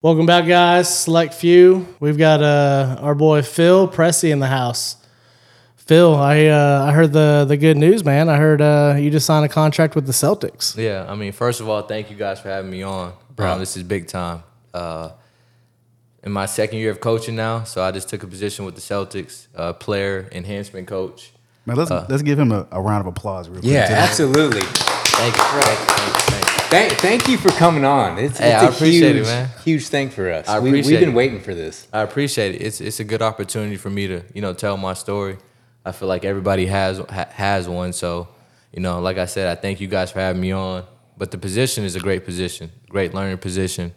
Welcome back, guys. Select few. We've got uh, our boy Phil Pressey in the house. Phil, I uh, I heard the the good news, man. I heard uh, you just signed a contract with the Celtics. Yeah, I mean, first of all, thank you guys for having me on. Bro, um, this is big time. Uh, in my second year of coaching now, so I just took a position with the Celtics, uh, player enhancement coach. Man, let's uh, let's give him a, a, round of applause, real quick. Yeah, absolutely. Thank you. Thank you. Thank you. Thank, thank you for coming on. It's, hey, it's a huge, it, man. huge thing for us. I appreciate we, have been waiting for this. I appreciate it. It's it's a good opportunity for me to you know tell my story. I feel like everybody has ha, has one. So you know, like I said, I thank you guys for having me on. But the position is a great position, great learning position.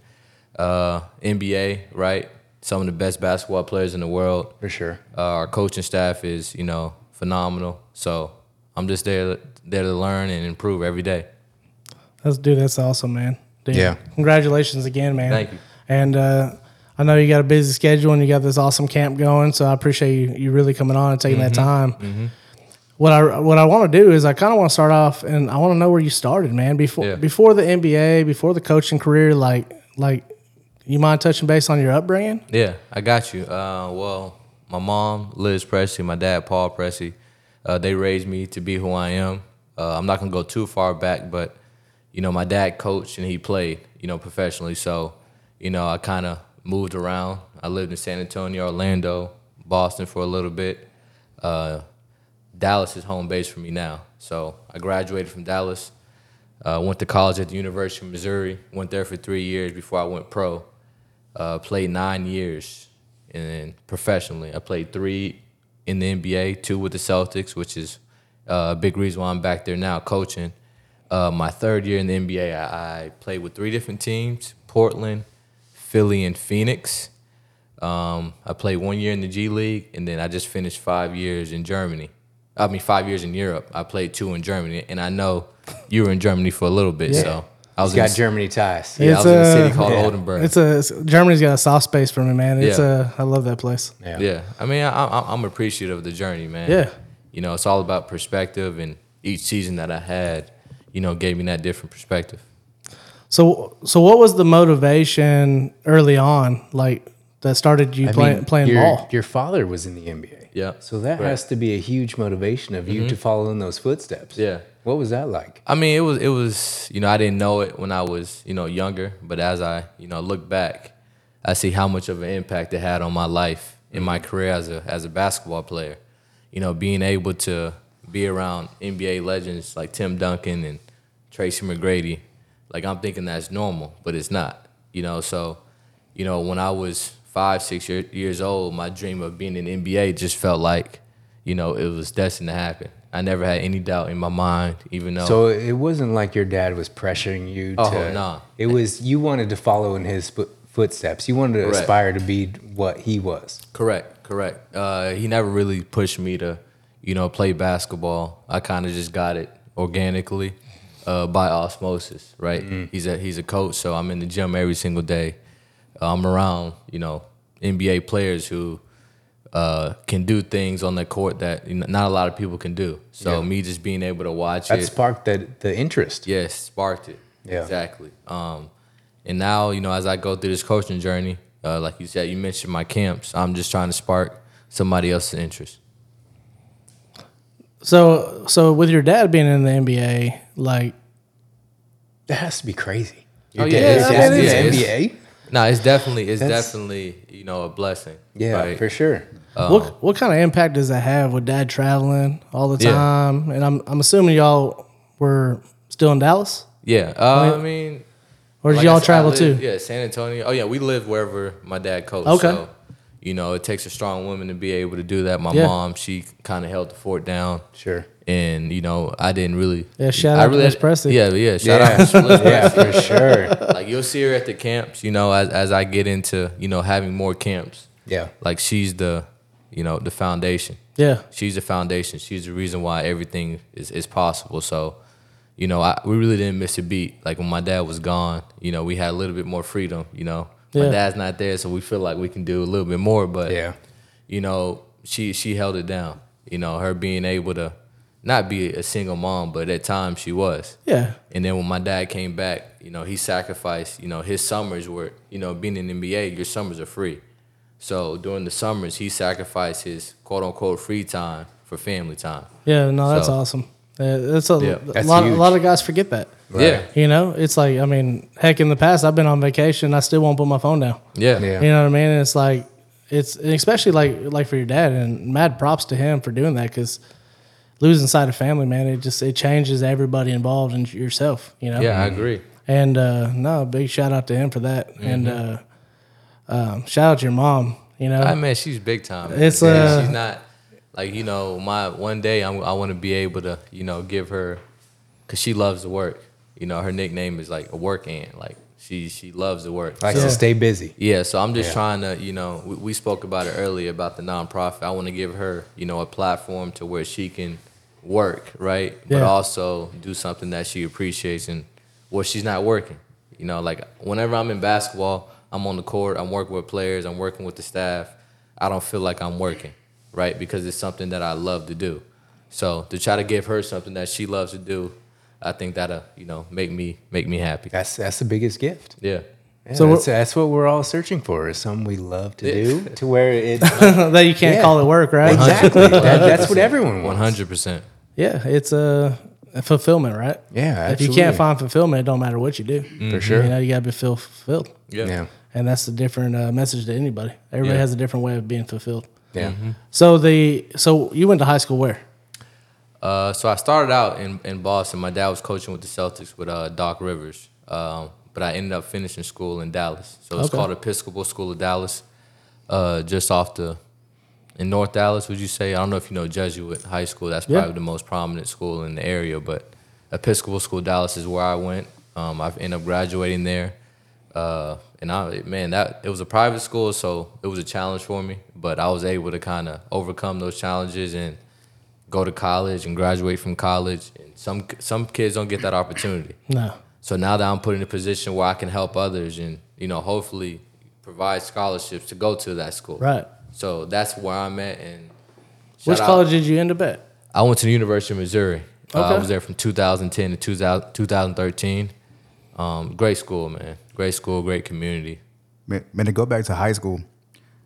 Uh, NBA, right? Some of the best basketball players in the world. For sure. Uh, our coaching staff is you know phenomenal. So I'm just there there to learn and improve every day. That's dude. That's awesome, man. Dude, yeah. Congratulations again, man. Thank you. And uh, I know you got a busy schedule and you got this awesome camp going, so I appreciate you, you really coming on and taking mm-hmm. that time. Mm-hmm. What I what I want to do is I kind of want to start off and I want to know where you started, man. Before yeah. before the NBA, before the coaching career, like like you mind touching base on your upbringing? Yeah, I got you. Uh, well, my mom, Liz Pressey, my dad, Paul Pressey, uh, they raised me to be who I am. Uh, I'm not gonna go too far back, but you know, my dad coached and he played, you know, professionally. So, you know, I kind of moved around. I lived in San Antonio, Orlando, Boston for a little bit. Uh, Dallas is home base for me now. So I graduated from Dallas. Uh, went to college at the University of Missouri. Went there for three years before I went pro. Uh, played nine years and professionally. I played three in the NBA, two with the Celtics, which is uh, a big reason why I'm back there now coaching. Uh, my third year in the NBA, I, I, played with three different teams: Portland, Philly, and Phoenix. Um, I played one year in the G League, and then I just finished five years in Germany. I mean, five years in Europe. I played two in Germany, and I know you were in Germany for a little bit, yeah. so. I was got Germany ties. Yeah, it's I was a, in a city called yeah. Oldenburg. It's a it's, Germany's got a soft space for me, man. It's yeah. a I love that place. Yeah, yeah. I mean, I, I'm appreciative of the journey, man. Yeah, you know, it's all about perspective, and each season that I had, you know, gave me that different perspective. So, so what was the motivation early on, like that started you play, mean, playing your, ball? Your father was in the NBA. Yeah. So that right. has to be a huge motivation of you mm-hmm. to follow in those footsteps. Yeah. What was that like? I mean, it was it was you know I didn't know it when I was you know younger, but as I you know look back, I see how much of an impact it had on my life in my career as a as a basketball player. You know, being able to be around NBA legends like Tim Duncan and Tracy McGrady, like I'm thinking that's normal, but it's not. You know, so you know when I was five, six year, years old, my dream of being in the NBA just felt like, you know, it was destined to happen. I never had any doubt in my mind, even though. So it wasn't like your dad was pressuring you oh, to. No! It was you wanted to follow in his footsteps. You wanted to correct. aspire to be what he was. Correct, correct. Uh, he never really pushed me to you know, play basketball. I kind of just got it organically uh, by osmosis, right? Mm-hmm. He's a he's a coach, so I'm in the gym every single day. I'm around, you know, NBA players who uh, can do things on the court that you know, not a lot of people can do. So yeah. me just being able to watch that it sparked the the interest. Yes, sparked it. Yeah, exactly. Um, and now, you know, as I go through this coaching journey, uh, like you said, you mentioned my camps. I'm just trying to spark somebody else's interest. So, so with your dad being in the NBA, like that has to be crazy. Your oh yeah, dad, yeah, in the NBA. No, it's definitely it's That's, definitely you know a blessing. Yeah, right? for sure. Um, what what kind of impact does that have with dad traveling all the time? Yeah. And I'm I'm assuming y'all were still in Dallas. Yeah, uh, I mean, or did like y'all said, travel lived, too? Yeah, San Antonio. Oh yeah, we live wherever my dad coached. Okay. So you know, it takes a strong woman to be able to do that. My yeah. mom, she kind of held the fort down. Sure. And you know, I didn't really. Yeah, shout I out really to Miss Pressey. Yeah, yeah, shout yeah. out to Miss Yeah, for sure. Like you'll see her at the camps. You know, as as I get into you know having more camps. Yeah. Like she's the, you know, the foundation. Yeah. She's the foundation. She's the reason why everything is is possible. So, you know, I, we really didn't miss a beat. Like when my dad was gone, you know, we had a little bit more freedom. You know yeah. My dad's not there, so we feel like we can do a little bit more. But yeah, you know, she she held it down. You know, her being able to, not be a single mom, but at times she was. Yeah. And then when my dad came back, you know, he sacrificed. You know, his summers were, you know, being in NBA, your summers are free. So during the summers, he sacrificed his quote unquote free time for family time. Yeah, no, that's so, awesome. Uh, that's a, yeah, that's a lot. Huge. A lot of guys forget that. Right. Yeah, you know, it's like I mean, heck, in the past, I've been on vacation, I still won't put my phone down. Yeah, yeah. You know what I mean? And it's like it's especially like like for your dad, and mad props to him for doing that because losing sight of family, man, it just it changes everybody involved and yourself. You know? Yeah, I agree. And uh, no, big shout out to him for that, mm-hmm. and uh, um, shout out to your mom. You know, I mean, she's big time. Man. It's uh, she's not like you know my one day I'm, i want to be able to you know give her because she loves to work. You know her nickname is like a work ant like she she loves to work. Like so, to stay busy. Yeah so i'm just yeah. trying to you know we, we, spoke about it earlier about the nonprofit. I want to give her you know a platform to where she can work right? Yeah. but also do something that she appreciates and where she's not working. You know like whenever i'm in basketball i'm on the court i'm working with players i'm working with the staff i don't feel like i'm working right? Because it's something that I love to do. So to try to give her something that she loves to do, I think that'll you know make me make me happy. That's that's the biggest gift. Yeah. yeah so that's, that's, what we're all searching for is something we love to do to where it that you can't yeah. call it work, right? Exactly. that, that's what everyone wants. One hundred percent. Yeah, it's a, a, fulfillment, right? Yeah, absolutely. If you can't find fulfillment, it don't matter what you do. Mm-hmm. For sure. You know, you gotta be fulfilled. Yeah. yeah. And that's a different uh, message to anybody. Everybody yeah. has a different way of being fulfilled. Yeah. Mm-hmm. So the so you went to high school where? Uh, so I started out in, in Boston. My dad was coaching with the Celtics with uh, Doc Rivers, um, but I ended up finishing school in Dallas. So it's okay. called Episcopal School of Dallas, uh, just off the in North Dallas. Would you say? I don't know if you know Jesuit High School. That's probably yeah. the most prominent school in the area. But Episcopal School Dallas is where I went. Um, I've ended up graduating there. Uh, and I man, that it was a private school, so it was a challenge for me. But I was able to kind of overcome those challenges and go to college and graduate from college. And some some kids don't get that opportunity. No. So now that I'm put in a position where I can help others and you know hopefully provide scholarships to go to that school. Right. So that's where I'm at. And which college did you end up at? I went to the University of Missouri. Okay. Uh, I was there from 2010 to 2000, 2013. Um, great school, man. Great school, great community. Man, man, to go back to high school,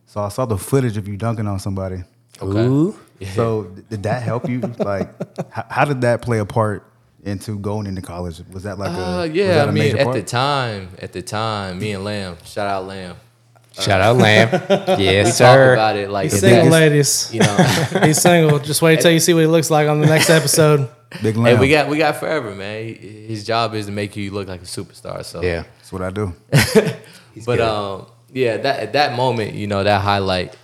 so I saw the footage of you dunking on somebody. Okay. Ooh. So did that help you? like, how, how, did that play a part into going into college? Was that like a uh, yeah? I mean, at part? the time, at the time, me and Lamb, shout out Lamb. Shout out Lamb. yes, we sir. talk about it like he's single, ladies. You know, he's single. Just wait till you see what he looks like on the next episode. Big Lamb. Hey, we got we got forever, man. His job is to make you look like a superstar. So yeah, that's what I do. but good. um, yeah, that at that moment, you know, that highlight,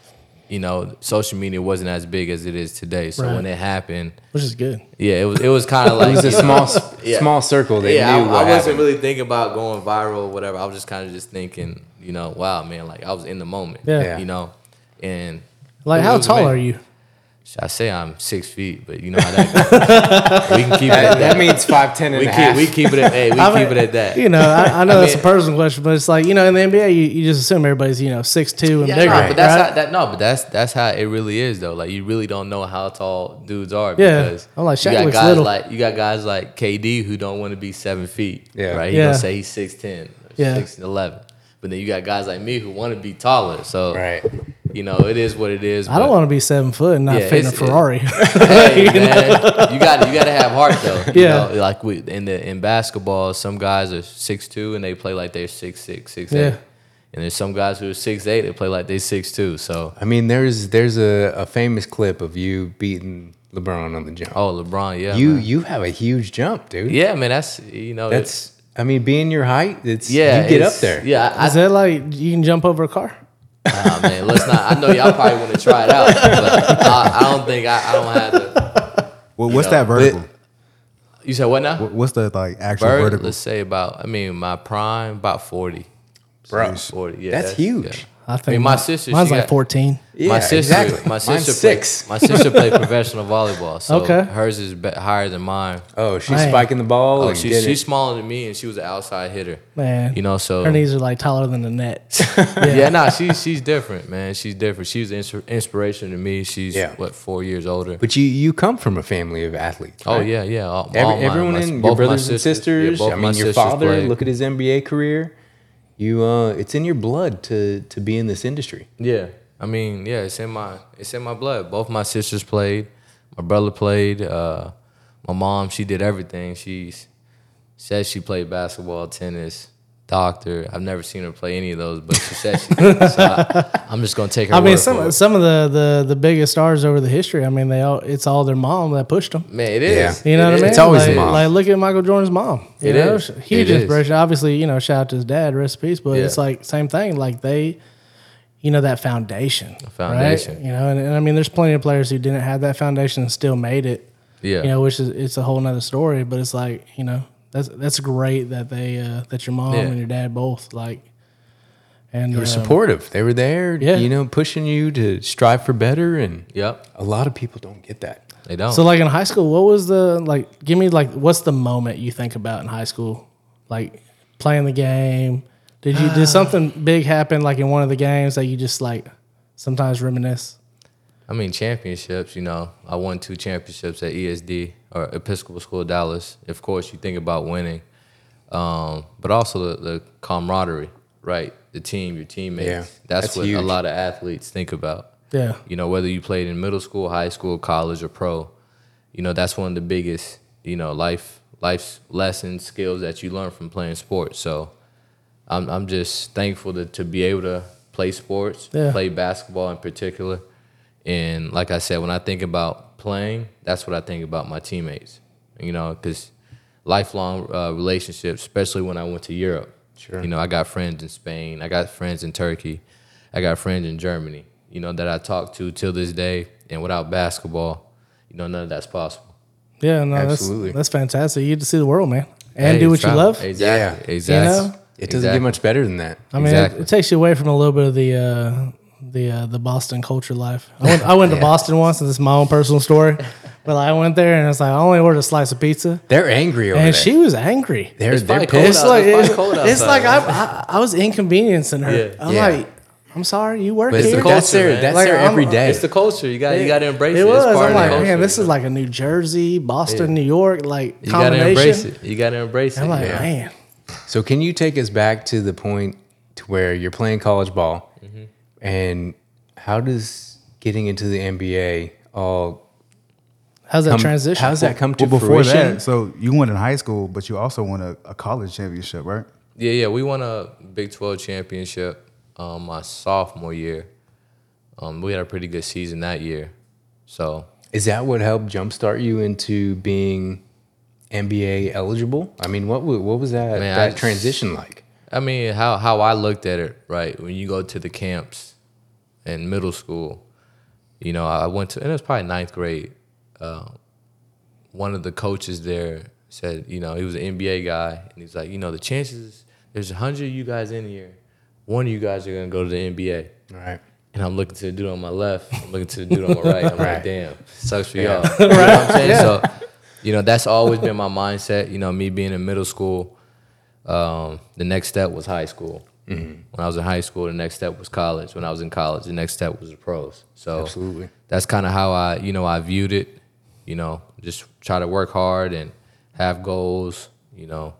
you know, social media wasn't as big as it is today. So right. when it happened, which is good. Yeah, it was it was kind of like it was a small yeah. small circle. That yeah, I, I, wasn't really thinking about going viral or whatever. I was just kind of just thinking, you know, wow, man, like I was in the moment. Yeah, you know, and like how tall are you? I say I'm six feet, but you know how that goes. we can keep it at that. That means five ten and we a keep, half. We keep it at hey, we I keep it at that. You know, I, I know I that's mean, a personal question, but it's like you know in the NBA you, you just assume everybody's you know six two and yeah, bigger. No, but that's right? how, that no, but that's that's how it really is though. Like you really don't know how tall dudes are yeah. because I'm like Shaq you got looks guys little. like you got guys like KD who don't want to be seven feet. Yeah, right. He yeah. gonna say he's six ten, yeah, six eleven. But then you got guys like me who want to be taller. So right you know, it is what it is. I don't want to be seven foot and not yeah, fit in a Ferrari. It, hey, you man, you got you got to have heart though. yeah, know? like we in the in basketball, some guys are six two and they play like they're six six six yeah. eight. And there's some guys who are six eight that play like they're six two. So I mean, there's there's a, a famous clip of you beating LeBron on the jump. Oh, LeBron, yeah. You man. you have a huge jump, dude. Yeah, man. That's you know that's. I mean, being your height, it's yeah. You get up there. Yeah. I, Is that like you can jump over a car? Nah, man, let's not. I know y'all probably want to try it out, but I, I don't think I, I don't have to. Well, what's know, that vertical? You said what now? What's the like actual Vert, vertical? Let's say about. I mean, my prime about forty. bro. 40, yeah, that's, that's huge. Yeah. I think I mean, my, my sister. Mine's like got, fourteen. Yeah, my sister. Exactly. My sister. Mine's six. my sister played professional volleyball. So okay. Hers is be- higher than mine. Oh, she's Man. spiking the ball. Oh, she's, she's smaller than me, and she was an outside hitter. Man, you know, so her knees are like taller than the net. yeah, yeah nah, she's she's different, man. She's different. She's an inspiration to me. She's yeah. what four years older. But you you come from a family of athletes. Oh, right? Oh yeah, yeah. All, Every, all everyone my, in your brothers and sisters. Yeah, I mean, your father. Played. Look at his NBA career. You uh, it's in your blood to to be in this industry. Yeah. I mean, yeah, it's in my it's in my blood. Both my sisters played. My brother played. Uh, my mom, she did everything. She says she played basketball, tennis, doctor. I've never seen her play any of those, but she said she did. so I, am just gonna take her. I mean, some some of the, the the biggest stars over the history. I mean, they all it's all their mom that pushed them. Man, it is. Yeah. You know it what I mean? It's always like, mom. Like look at Michael Jordan's mom. You it know, is. huge it inspiration. Is. Obviously, you know, shout out to his dad, recipes, but yeah. it's like same thing. Like they you know that foundation, foundation. Right? You know, and, and, I mean, there's plenty of players who didn't have that foundation and still made it. Yeah, you know, which is it's a whole nother story. But it's like you know that's that's great that they uh, that your mom yeah. and your dad both like. And they were um, supportive. They were there, yeah. you know, pushing you to strive for better. And yep, a lot of people don't get that. They don't. So, like in high school, what was the like? Give me like, what's the moment you think about in high school? Like playing the game, did you did something big happen like in one of the games that you just like sometimes reminisce? I mean championships. You know, I won two championships at ESD or Episcopal School Dallas. Of course, you think about winning, um, but also the, the, camaraderie, right? The team, your teammates. Yeah, that's, that's what huge. a lot of athletes think about. Yeah. You know, whether you played in middle school, high school, college, or pro, you know, that's one of the biggest, you know, life life's lessons, skills that you learn from playing sports. So I'm I'm just thankful to, to be able to play sports, yeah. play basketball in particular. And like I said, when I think about playing, that's what I think about my teammates. You know, because lifelong uh, relationships, especially when I went to Europe. Sure. You know, I got friends in Spain, I got friends in Turkey, I got friends in Germany. You know that I talk to till this day. And without basketball, you know, none of that's possible. Yeah, no, Absolutely. that's that's fantastic. You get to see the world, man, and hey, do what you love. Exactly. Yeah. Exactly. You know? It doesn't exactly. get much better than that. I mean, exactly. it, it, takes you away from a little bit of the uh, the uh, the Boston culture life. I went, I went yeah. to Boston once, and this is my own personal story. But I went there, and it's like I only ordered a slice of pizza. They're angry over and there. she was angry. They're it's they're pissed. It's like it's, it's like I, I, I was inconveniencing her. Yeah. I'm yeah. like. I'm sorry, you work but here. The culture, that's their, that's like, their every day. It's the culture. You got you got to embrace it. It was. I'm like, man, this is like a New Jersey, Boston, New York, like you got to embrace it. You got to embrace it. I'm like, man, so can you take us back to the point to where you're playing college ball. And how does getting into the NBA all How's that come, transition? How's that come to well, before fruition? that? So you won in high school, but you also won a, a college championship, right? Yeah, yeah. We won a Big Twelve championship um, my sophomore year. Um, we had a pretty good season that year. So is that what helped jumpstart you into being NBA eligible? I mean, what what was that Man, that I, transition like? I mean, how how I looked at it, right? When you go to the camps in middle school, you know, I went to, and it was probably ninth grade. Uh, one of the coaches there said, you know, he was an NBA guy, and he's like, you know, the chances there's a hundred of you guys in here, one of you guys are gonna go to the NBA. Right. And I'm looking to the dude on my left, I'm looking to the dude on my right. I'm right. like, damn, sucks for yeah. y'all. You know what I'm saying? Yeah. So you know, that's always been my mindset. You know, me being in middle school, um, the next step was high school. Mm-hmm. When I was in high school, the next step was college. When I was in college, the next step was the pros. So absolutely, that's kind of how I, you know, I viewed it. You know, just try to work hard and have goals. You know,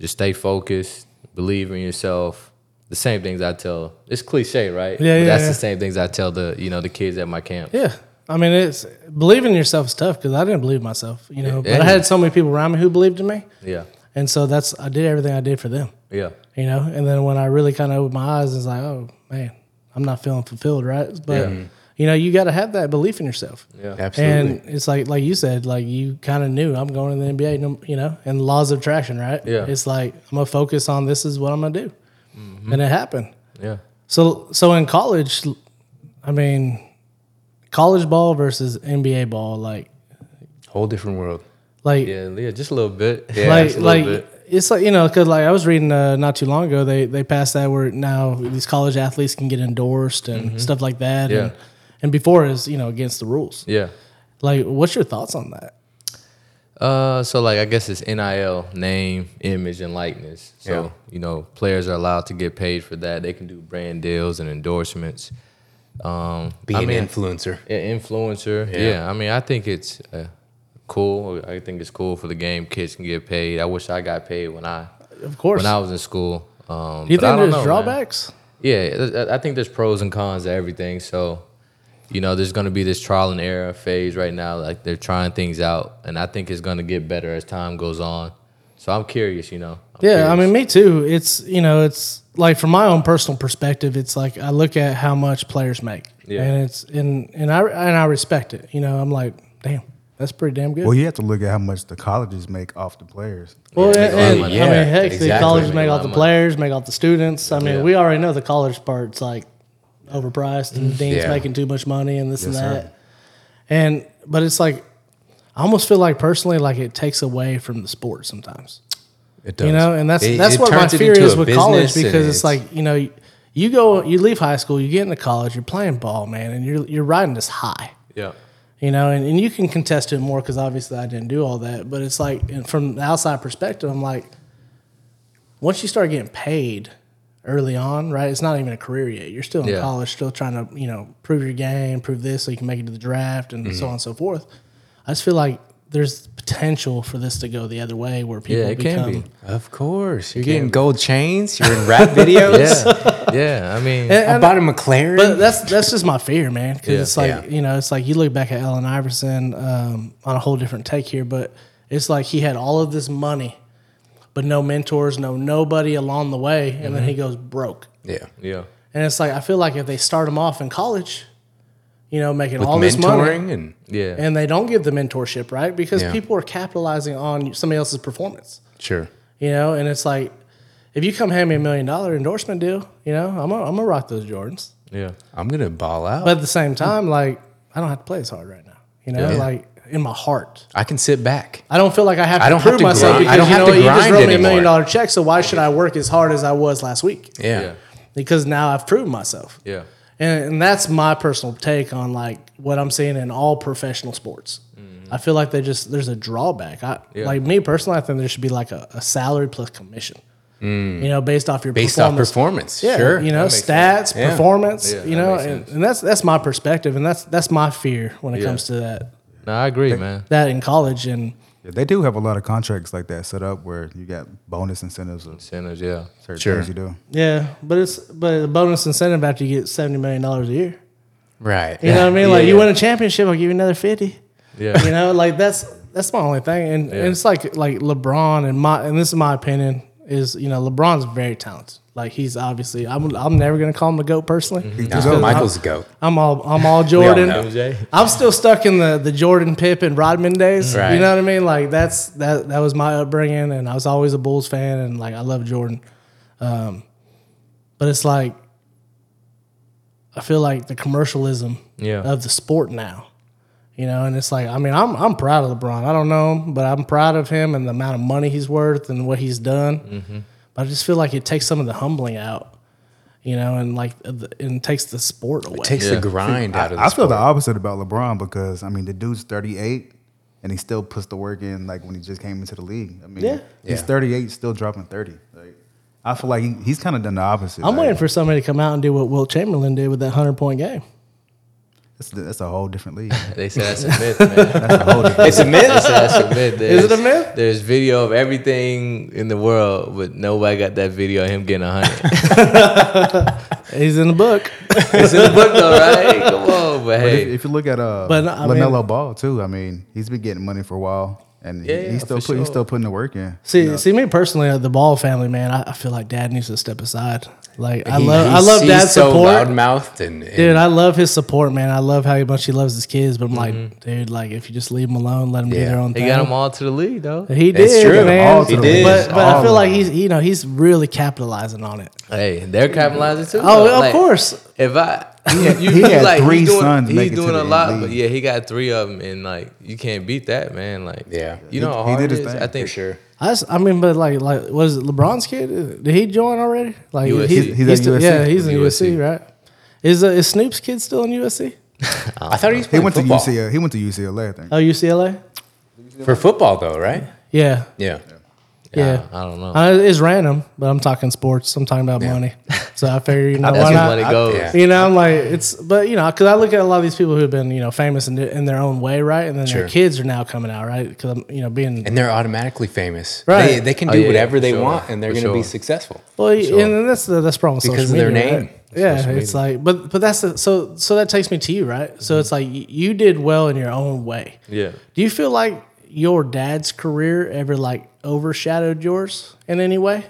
just stay focused, believe in yourself. The same things I tell. It's cliche, right? Yeah, yeah. that's yeah. the same things I tell the you know the kids at my camp. Yeah, I mean, it's believing in yourself is tough because I didn't believe myself, you know. Yeah, but I had so many people around me who believed in me. Yeah. And so that's I did everything I did for them. Yeah. You know, and then when I really kind of opened my eyes, it's like, oh man, I'm not feeling fulfilled, right? But yeah. you know, you got to have that belief in yourself. Yeah, absolutely. And it's like, like you said, like you kind of knew I'm going to the NBA, you know, and laws of attraction, right? Yeah. It's like I'm gonna focus on this is what I'm gonna do, mm-hmm. and it happened. Yeah. So, so in college, I mean college ball versus NBA ball, like whole different world. Like yeah, yeah, just a little bit. Yeah, like, like bit. it's like you know, because like I was reading uh, not too long ago, they they passed that where now these college athletes can get endorsed and stuff like that. Yeah. And, and before is you know against the rules. Yeah. Like, what's your thoughts on that? Uh, so like I guess it's NIL name, image, and likeness. So Yeah. you know, players are allowed to get paid for that. They can do brand deals and endorsements. Um, Be I an mean, influencer. yeah, influencer. Yeah. Yeah. I mean, I think it's uh, cool. I think it's cool for the game. Kids can get paid. I wish I got paid when I Of course. when I was in school. Um, you think there's know, man. drawbacks? Yeah, I- think there's pros and cons to everything. So, you know, there's going to be this trial and error phase right now. Like they're trying things out, and I think it's going to get better as time goes on. So I'm curious, you know. I'm Yeah, I mean, me too. It's you know, it's like from my own personal perspective, it's like I look at how much players make, Yeah. and it's and and I and I respect it. You know, I'm like, damn, that's pretty damn good. Well, you have to look at how much the colleges make off the players. Well, Yeah, and, make a lot of and, money. I mean, Yeah, heck, the colleges Make make a the players, make off the students. I mean, Yeah. we already know the college part's like overpriced, and the dean's Yeah. making too much money, and this Yes, and sir. that. And but it's like, I almost feel like personally, like it takes away from the sport sometimes. It does. You know, and that's It- that's it what my fear is with college business and because it's, like you know, you go, you leave high school, you get into college, you're playing ball, man, and you're you're riding this high. yeah, You know, and, and you can contest it more because obviously I didn't do all that. But it's like, and from the outside perspective, I'm like, once you start getting paid early on, right? It's not even a career yet. You're still in Yeah. college, still trying to, you know, prove your game, prove this so you can make it to the draft and Mm-hmm. so on and so forth. I just feel like there's potential for this to go the other way where people yeah, it can become. be. Of course. You're getting gold chains. You're in rap videos. Yeah, yeah. I mean, And- I and- bought a McLaren. But that's that's just my fear, man. Because Yeah. it's like Yeah. you know, it's like you look back at Allen Iverson um, on a whole different take here, but it's like he had all of this money, but no mentors, no nobody along the way, and Mm-hmm. then he goes broke. yeah. yeah, And it's like I feel like if they start him off in college, you know, making With all this money, and yeah, and they don't give the mentorship right because Yeah. people are capitalizing on somebody else's performance. sure. You know, and it's like if you come hand me a million dollar endorsement deal, you know, I'm gonna, I'm gonna rock those Jordans. yeah. I'm gonna ball out. But at the same time, like I don't have to play as hard right now. You know, Yeah. like in my heart. I can sit back. I don't feel like I have to I don't prove have to myself grind- I because don't you have know to you just wrote me a million dollar check. So why should I work as hard as I was last week? Yeah. Yeah. Because now I've proven myself. Yeah. And, and that's my personal take on like what I'm seeing in all professional sports. Mm-hmm. I feel like they just there's a drawback. I Yeah. like me personally. I think there should be like a, a salary plus commission. Mm. You know, based off your Based off performance. performance. Yeah, sure. you know, stats, Yeah. performance. Yeah, you know, and, and that's that's my perspective, and that's that's my fear when it comes to that No, I agree, man. that in college. And Yeah, they do have a lot of contracts like that set up where you got bonus incentives of Sinners, yeah. certain Sure. things you do. yeah, but it's but the bonus incentive after you get seventy million dollars a year. Right. You know what I mean? Yeah, like you win a championship, I'll give you another fifty. Yeah. You know, like that's that's my only thing. And, and it's like like LeBron and my and this is my opinion is you know LeBron's very talented. Like he's obviously I'm I'm never gonna call him the goat personally. He's No, the GOAT. Michael's a goat. I'm all I'm all Jordan. MJ. I'm still stuck in the the Jordan Pippen Rodman days. Right. You know what I mean? Like that's that that was my upbringing, and I was always a Bulls fan, and like I love Jordan. Um, but it's like I feel like the commercialism Yeah. of the sport now. You know, and it's like I mean I'm I'm proud of LeBron. I don't know him, but I'm proud of him and the amount of money he's worth and what he's done. Mm-hmm. But I just feel like it takes some of the humbling out. You know, and like and takes the sport away. It takes Yeah. the grind out of the I feel the opposite about LeBron because I mean the dude's 38 and he still puts the work in like when he just came into the league. I mean, Yeah. he's Yeah. 38, still dropping 30. Like I feel like he, he's kind of done the opposite. I'm like, waiting for somebody to come out and do what Wilt Chamberlain did with that hundred point game. That's, that's a whole different league. They say that's a myth, man. That's a whole different. It's a They myth. that's a myth. Is it a There's- myth? There's video of everything in the world, but nobody got that video of him getting a hundred. He's in the book. it's in the book though, right? Come on, but But hey, if, if you look at uh, But, I mean- Lamelo Ball too, I mean, he's been getting money for a while, and Yeah, he, yeah, he's still for put, he's still putting the work in. See, you know? see me personally, uh, the Ball family, man. I, I feel like Dad needs to step aside. Like I He- love, I love he's Dad's so support, loudmouthed and, and dude. I love his support, man. I love how much he loves his kids. But I'm like, dude, like if you just leave them alone, let them do their own they thing. got them all to the league though. He It's did, true. man. All to He the did. league. But, but I feel like he's, you know, he's really capitalizing on it. Hey, they're capitalizing too. Oh, though. of Like, course. If I, He had- you, he you had like, three he's doing, sons He's make it to doing a the lot, league. but yeah, he got three of them, and like you can't beat that, man. Like, Yeah. you know He- how he hard did it his is. thing, I for think sure. I mean, but like, like, was it LeBron's kid? Did he join already? Like, USC. he's, He's at still- USC? Yeah, he's in USC, USC. right? Is uh, is Snoop's kid still in USC? I thought he was He went football. to UCLA. He went to UCLA, I think. Oh, UCLA. for football though, right? Yeah, Yeah. Yeah. I don't know. Uh, it's random, but I'm talking sports. I'm talking about money, so I figure you know That's why where not. money goes. yeah. You know, I'm like it's, but you know, because I look at a lot of these people who have been you know famous in, in their own way, right? And then Sure. their kids are now coming out, right? Because I'm you know being And they're automatically famous. Right. They, they can Oh, do yeah, whatever for they sure. want and they're going to be successful. Well, Sure. and that's the that's problem with Because of their media, name. right? Yeah, it's like, but but that's the so so that takes me to you, right? So it's like you did well in your own way. Yeah. Do you feel like your dad's career ever like overshadowed yours in any way?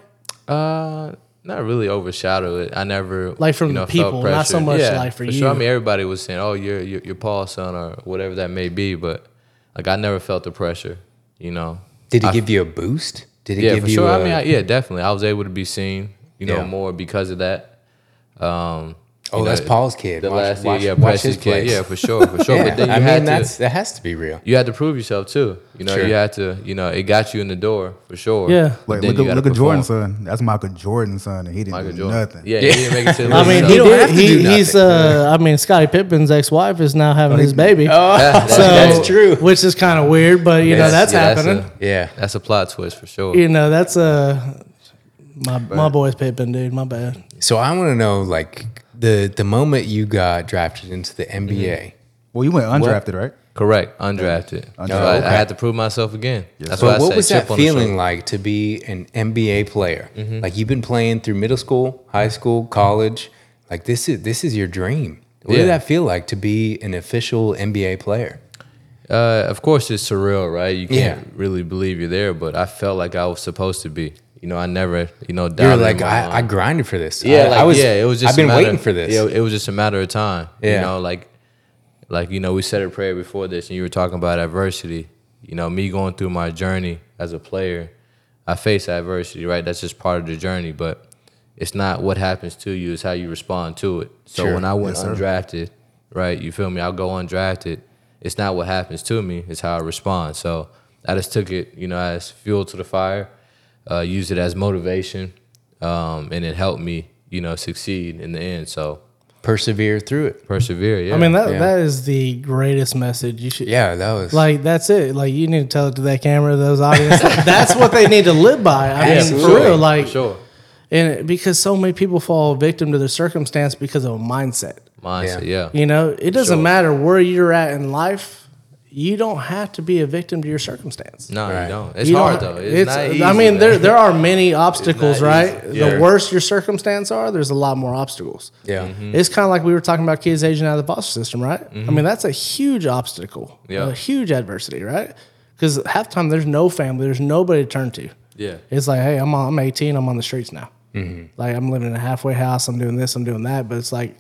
Uh, not really overshadow it. I never Like from you know, people, felt not so pressure. much yeah, like for Sure. I mean, everybody was saying, "Oh, you're you're, you're Paul's son" or whatever that may be, but like I never felt the pressure. You know. Did it I- give you a boost? Did it Yeah, give for you sure. a, I mean, I, yeah, definitely. I was able to be seen. You know, Yeah. more because of that. Um, Oh, know, that's Paul's kid. The Watch- last watch- year, yeah, watch his kid. Yeah, for sure, for sure. yeah, But then you I had mean, to, that's that has to be real. you had to prove yourself too. You know, Sure. you had to, you know, it got you in the door for sure. Yeah. Like, then look at gotta look at Jordan's son. That's Michael Jordan's son, and he didn't Michael do Jordan. nothing. Yeah, he didn't make it to the I mean, list, he don't did. have to He, do he's uh, I mean, Scottie Pippen's ex-wife is now having his baby. Oh, that's- so, that's true. Which is kind of weird, but you know that's happening. Yeah. That's a plot twist for sure. you know that's uh, my my boy's Pippen, dude. My bad. So I want to know, like, the the moment you got drafted into the NBA. Well, you went undrafted, right? Correct, undrafted. Undrafted. So I, Okay. I had to prove myself again. That's So why I what said was chip that on the feeling shoulder. like to be an NBA player? Mm-hmm. Like you've been playing through middle school, high school, college. Like this is this is your dream. What did Yeah. that feel like to be an official NBA player? Uh, of course, it's surreal, right? You can't Yeah. really believe you're there, but I felt like I was supposed to be. You know, I never, you know, You're like I. I grinded for this. yeah, I, like, I was. yeah, it was just. I've been matter, waiting for this. Yeah, it was just a matter of time. Yeah. You know, like, like you know, we said a prayer before this, and you were talking about adversity. You know, me going through my journey as a player, I face adversity, right? That's just part of the journey, but it's not what happens to you; it's how you respond to it. So Sure. when I went Yes, sir. undrafted, right? You feel me? I'll go undrafted. It's not what happens to me; it's how I respond. So I just took it, you know, as fuel to the fire. Uh, used it as motivation, um, and it helped me, you know, succeed in the end. So Persevere through it. persevere. Yeah. I mean that Yeah. that is the greatest message you should. Yeah, that was Like that's it. Like you need to tell it to that camera, those audience. that's what they need to live by. I mean, for Absolutely. real. Like, for sure. and because so many people fall victim to their circumstance because of a mindset. Mindset. Yeah. Yeah. You know, it doesn't Sure. matter where you're at in life. You don't have to be a victim to your circumstance. No, Right. you don't. It's You don't hard though. It's, not easy. I mean, man. there there are many obstacles, right? easy. The Yeah. worse your circumstance are, there's a lot more obstacles. yeah. Mm-hmm. It's kind of like we were talking about kids aging out of the foster system, right? I Mm-hmm. mean, that's a huge obstacle, Yeah. a huge adversity, right? Because half the time there's no family, there's nobody to turn to. Yeah. It's like, hey, I'm I'm 18, I'm on the streets now. Mm-hmm. Like I'm living in a halfway house, I'm doing this, I'm doing that, but it's like,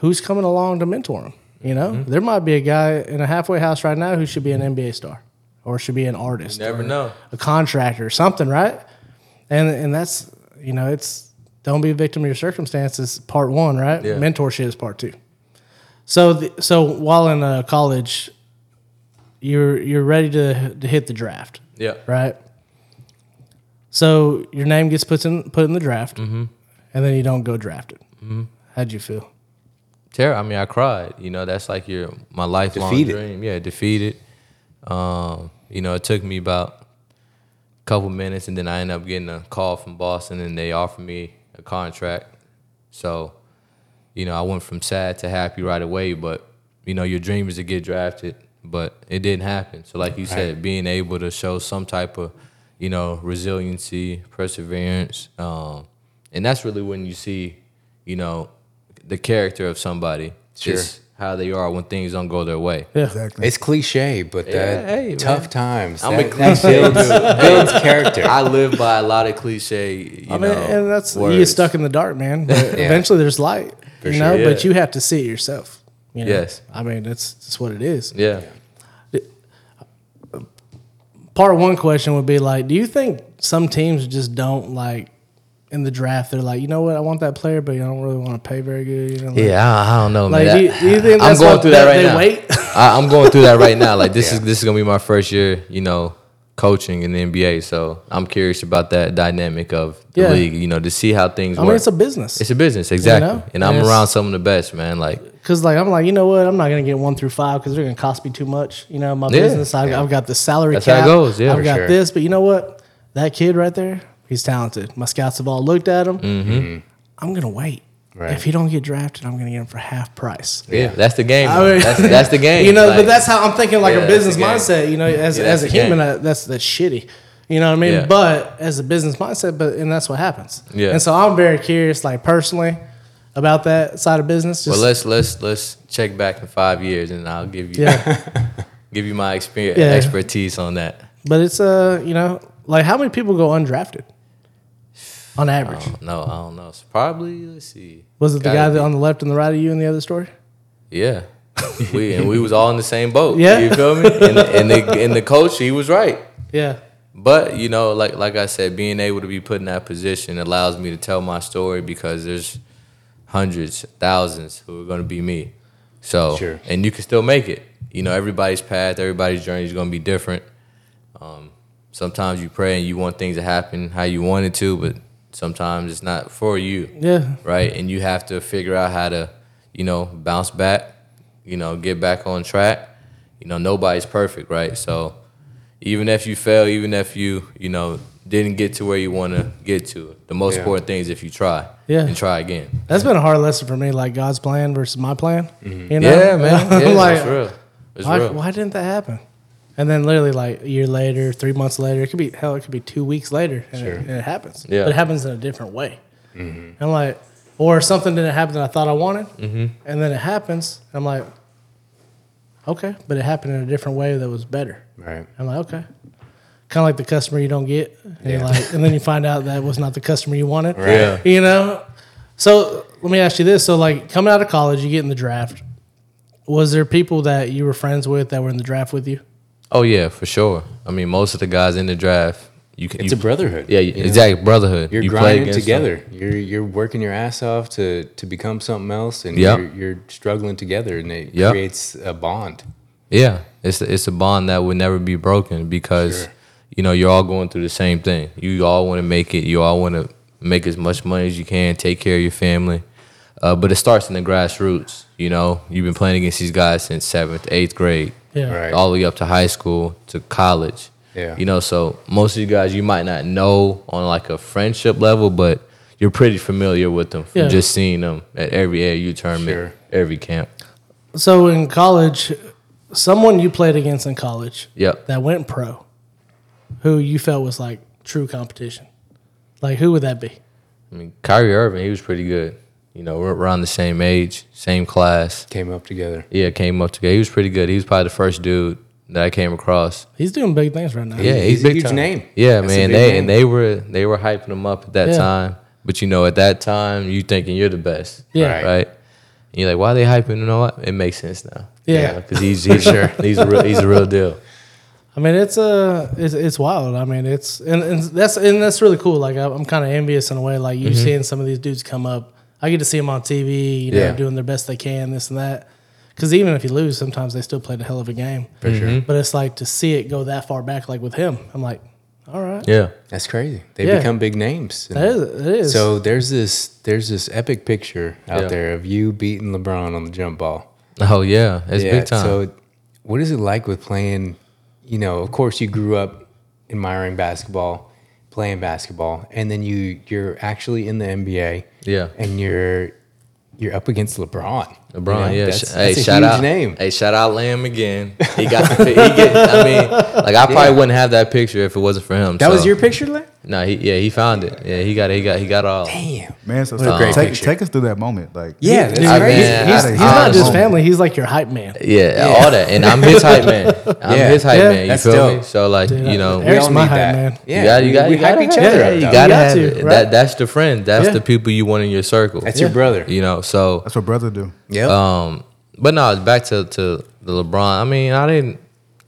who's coming along to mentor them? You know, Mm-hmm. there might be a guy in a halfway house right now who should be an NBA star, or should be an artist, You never know. a contractor, or something, right? And and that's you know, it's don't be a victim of your circumstances. Part one, right? Yeah. Mentorship is part two. So the, so while in uh, college, you're you're ready to to hit the draft Yeah. right? So your name gets put in put in the draft, Mm-hmm. and then you don't go drafted. How'd you feel? Terror. I mean, I cried. You know, that's like your my lifelong Defeated. dream. Yeah, defeated. Um, you know, it took me about a couple minutes, and then I ended up getting a call from Boston, and they offered me a contract. So, you know, I went from sad to happy right away. But you know, your dream is to get drafted, but it didn't happen. So, like you said, being able to show some type of, you know, resiliency, perseverance, um, and that's really when you see, you know, the character of somebody. Sure. Just how they are when things don't go their way. Yeah, Exactly. It's cliche, but that hey, tough man. times. I'm that, a cliche builds, dude. builds character. I live by a lot of cliche. You I mean, know, and that's you words. get stuck in the dark, man. But eventually, there's light. you sure. know, but you have to see it yourself. You know? Yes. I mean that's that's what it is. Yeah. Part one question would be like, do you think some teams just don't like in the draft? They're like, you know what, I want that player, but I don't really want to pay very good. You know, like, Yeah, I, I don't know, Like, man. do you, do you think I'm going through that right they now. wait? I, I'm going through that right now. Like this is this is gonna be my first year, you know, coaching in the NBA. So I'm curious about that dynamic of the Yeah. league. You know, to see how things I work. mean, it's a business. It's a business, exactly. know? And I'm around some of the best, man. Like, Cause like I'm like you know what I'm not gonna get one through five because they're gonna cost me too much. You know my Yeah. business I've, I've got the salary That's how it cap. goes, yeah, I've got sure. this, but you know what? That kid right there, he's talented. My scouts have all looked at him. Mm-hmm. I'm gonna wait. Right. If he don't get drafted, I'm gonna get him for half price. yeah, that's the game. I mean- that's, that's the game. You know, Like, but that's how I'm thinking like Yeah, a business mindset. You know, as, Yeah, as a human, game. uh, that's that's shitty. You know what I mean? Yeah. But as a business mindset, but and that's what happens. Yeah. And so I'm very curious, like personally, about that side of business. Just, Well, let's let's let's check back in five years, and I'll give you yeah. give you my experience Yeah. expertise on that. But it's uh, you know, like how many people go undrafted on average? No. I don't know. It's probably let's see. Was it the Gotta guy that be- on the left and the right of you in the other story? Yeah. we and we was all in the same boat. Yeah. You feel me? And, and the and the coach, he was right. Yeah. But you know, like like I said, being able to be put in that position allows me to tell my story because there's hundreds, thousands who are going to be me. So, Sure. and you can still make it. You know, everybody's path, everybody's journey is going to be different. Um, sometimes you pray and you want things to happen how you want it to, but sometimes it's not for you Yeah. right? And you have to figure out how to, you know, bounce back, you know, get back on track. You know, nobody's perfect, right? So even if you fail, even if you, you know, didn't get to where you want to get to, the most Yeah. important thing is if you try Yeah. and try again. That's been a hard lesson for me, like God's plan versus my plan. You know? Mm-hmm. Yeah, man. I'm Yeah, like, it's real. It's why, real. why didn't that happen? And then literally like a year later, three months later, it could be hell, it could be two weeks later, and, Sure. it, and it happens. Yeah. But it happens in a different way. Mm-hmm. And I'm like, or something didn't happen that I thought I wanted, and then it happens. And I'm like, okay, but it happened in a different way that was better. Right. I'm like, okay. Kind of like the customer you don't get, and, Yeah. like, and then you find out that was not the customer you wanted. Right. Yeah. You know. So let me ask you this: So, like, coming out of college, you get in the draft. Was there people that you were friends with that were in the draft with you? Oh yeah, for sure. I mean, most of the guys in the draft, you can. It's you, a brotherhood. Yeah, you know? exactly. Brotherhood. You're you play grinding against them. together. You're you're working your ass off to to become something else, and Yep. you're, you're struggling together, and it Yep. creates a bond. Yeah, it's it's a bond that would never be broken because Sure. you know you're all going through the same thing. You all want to make it. You all want to make as much money as you can, take care of your family. Uh, but it starts in the grassroots. You know, you've been playing against these guys since seventh, eighth grade, Yeah. Right. all the way up to high school to college. Yeah. You know, so most of you guys you might not know on like a friendship level, but you're pretty familiar with them from Yeah. just seeing them at every AAU tournament, Sure. every camp. So in college, someone you played against in college Yep. that went pro, who you felt was like true competition, like who would that be? I mean, Kyrie Irving, he was pretty good. You know, we're around the same age, same class. Came up together. Yeah, came up together. He was pretty good. He was probably the first dude that I came across. He's doing big things right now. Yeah, He's he's, a huge time. name. Yeah, That's man. They name. and they were they were hyping him up at that Yeah. time. But you know, at that time, you thinking you're the best. Yeah. Right. Right. And you're like, why are they hyping? You know what? It makes sense now. Yeah. Because he's he's sure he's a real he's a real deal. I mean, it's uh, it's, it's wild. I mean, it's and, and that's and that's really cool. Like I- I'm kind of envious in a way. Like you Mm-hmm. seeing some of these dudes come up. I get to see them on TV. You know, Yeah. doing their best they can, this and that. Because even if you lose, sometimes they still played a hell of a game. For sure. Mm-hmm. But it's like to see it go that far back, like with him. I'm like, all right, Yeah. That's crazy. They Yeah. become big names. that is it is. So there's this there's this epic picture out Yeah. there of you beating LeBron on the jump ball. Oh yeah, it's big time. So what is it like with playing? You know, of course, you grew up admiring basketball, playing basketball, and then you you're actually in the NBA. Yeah. and you're you're up against LeBron. LeBron, You know, yeah. that's, hey, that's a shout huge out, name. Hey, shout out Lamb again. He got. The, pi- he get. I mean, like I probably wouldn't have that picture if it wasn't for him. That was your picture, Larry? No, he yeah he found it. Yeah, he got it. He got he got all. Damn. Man, so, What a great take, picture. take us through that moment. Like, Yeah, that's Dude, I crazy. he's, he's, he's not just I- family. He's like your hype man. Yeah, all that, and I'm his hype man. I'm Yeah. his hype Yeah. man. You That's feel dope. me? So like Dude, you know, I- Eric's all my need hype that. man. Yeah, you got you got we you gotta hype each other it. up. You gotta got have to, it. right? That that's the friend. That's the people you want in your circle. That's your brother. You know, so that's what brother do. Yeah. Um, but no, back to to the LeBron. I mean, I didn't.